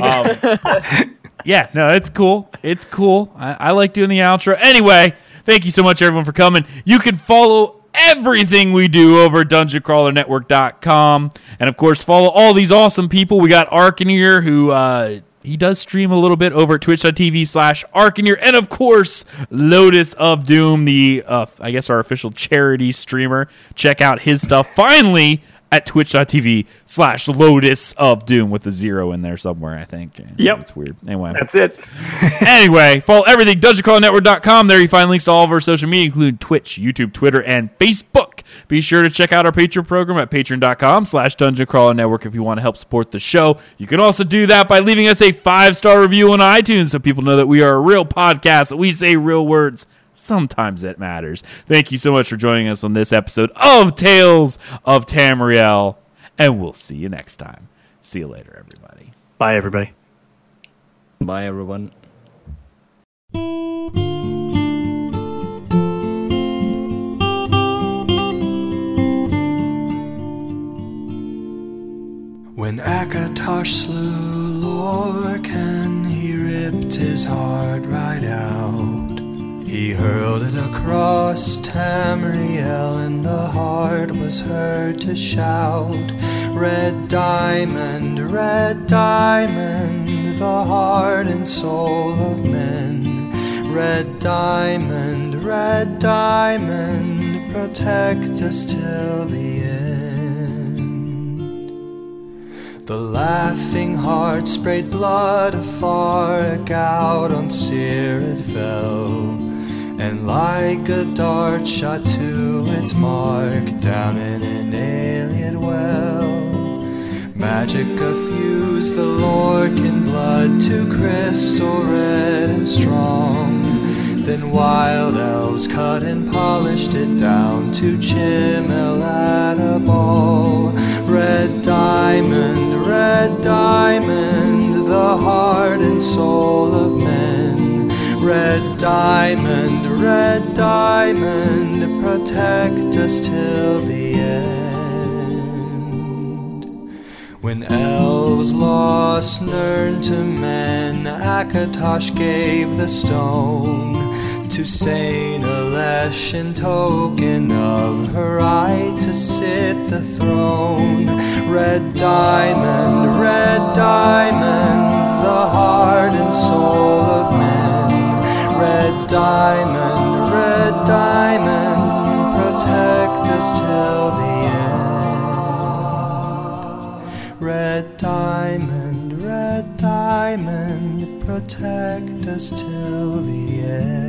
[LAUGHS] um, yeah, no, it's cool. It's cool. I, I like doing the outro. Anyway, thank you so much, everyone, for coming. You can follow everything we do over dungeoncrawlernetwork.com. And of course, follow all these awesome people. We got Arcaneer, who uh, he does stream a little bit over at twitch.tv slash Arcaneer. And of course, Lotus of Doom, the, uh, I guess, our official charity streamer. Check out his stuff. Finally, at twitch.tv slash Lotus of Doom with a zero in there somewhere, I think. Yep. It's weird. Anyway That's it. [LAUGHS] anyway, follow everything DungeonCrawlerNetwork.com. There you find links to all of our social media, including Twitch, YouTube, Twitter, and Facebook. Be sure to check out our Patreon program at patreon.com slash Dungeon Crawler Network if you want to help support the show. You can also do that by leaving us a five-star review on iTunes so people know that we are a real podcast, that we say real words. Sometimes it matters. Thank you so much for joining us on this episode of Tales of Tamriel, and we'll see you next time. See you later, everybody. Bye, everybody. Bye, everyone. When Akatosh slew Lorkhan, he ripped his heart right out. He hurled it across Tamriel, and the heart was heard to shout, Red diamond, red diamond, the heart and soul of men. Red diamond, red diamond, protect us till the end. The laughing heart sprayed blood afar, a gout on Seer it fell, and like a dart shot to its mark down in an Ayleid well. Magicka fused the Lorkhan blood to crystal red and strong. Then wild elves cut and polished it down to chimel at a ball. Red diamond, red diamond, the heart and soul of men. Red diamond, red diamond, protect us till the end. When elves lost Nirn to men, Akatosh gave the stone to Saint Alesh in token of her right to sit the throne. Red diamond, red diamond, the heart and soul of men. Red diamond, red diamond, protect us till the end. Red diamond, red diamond, protect us till the end.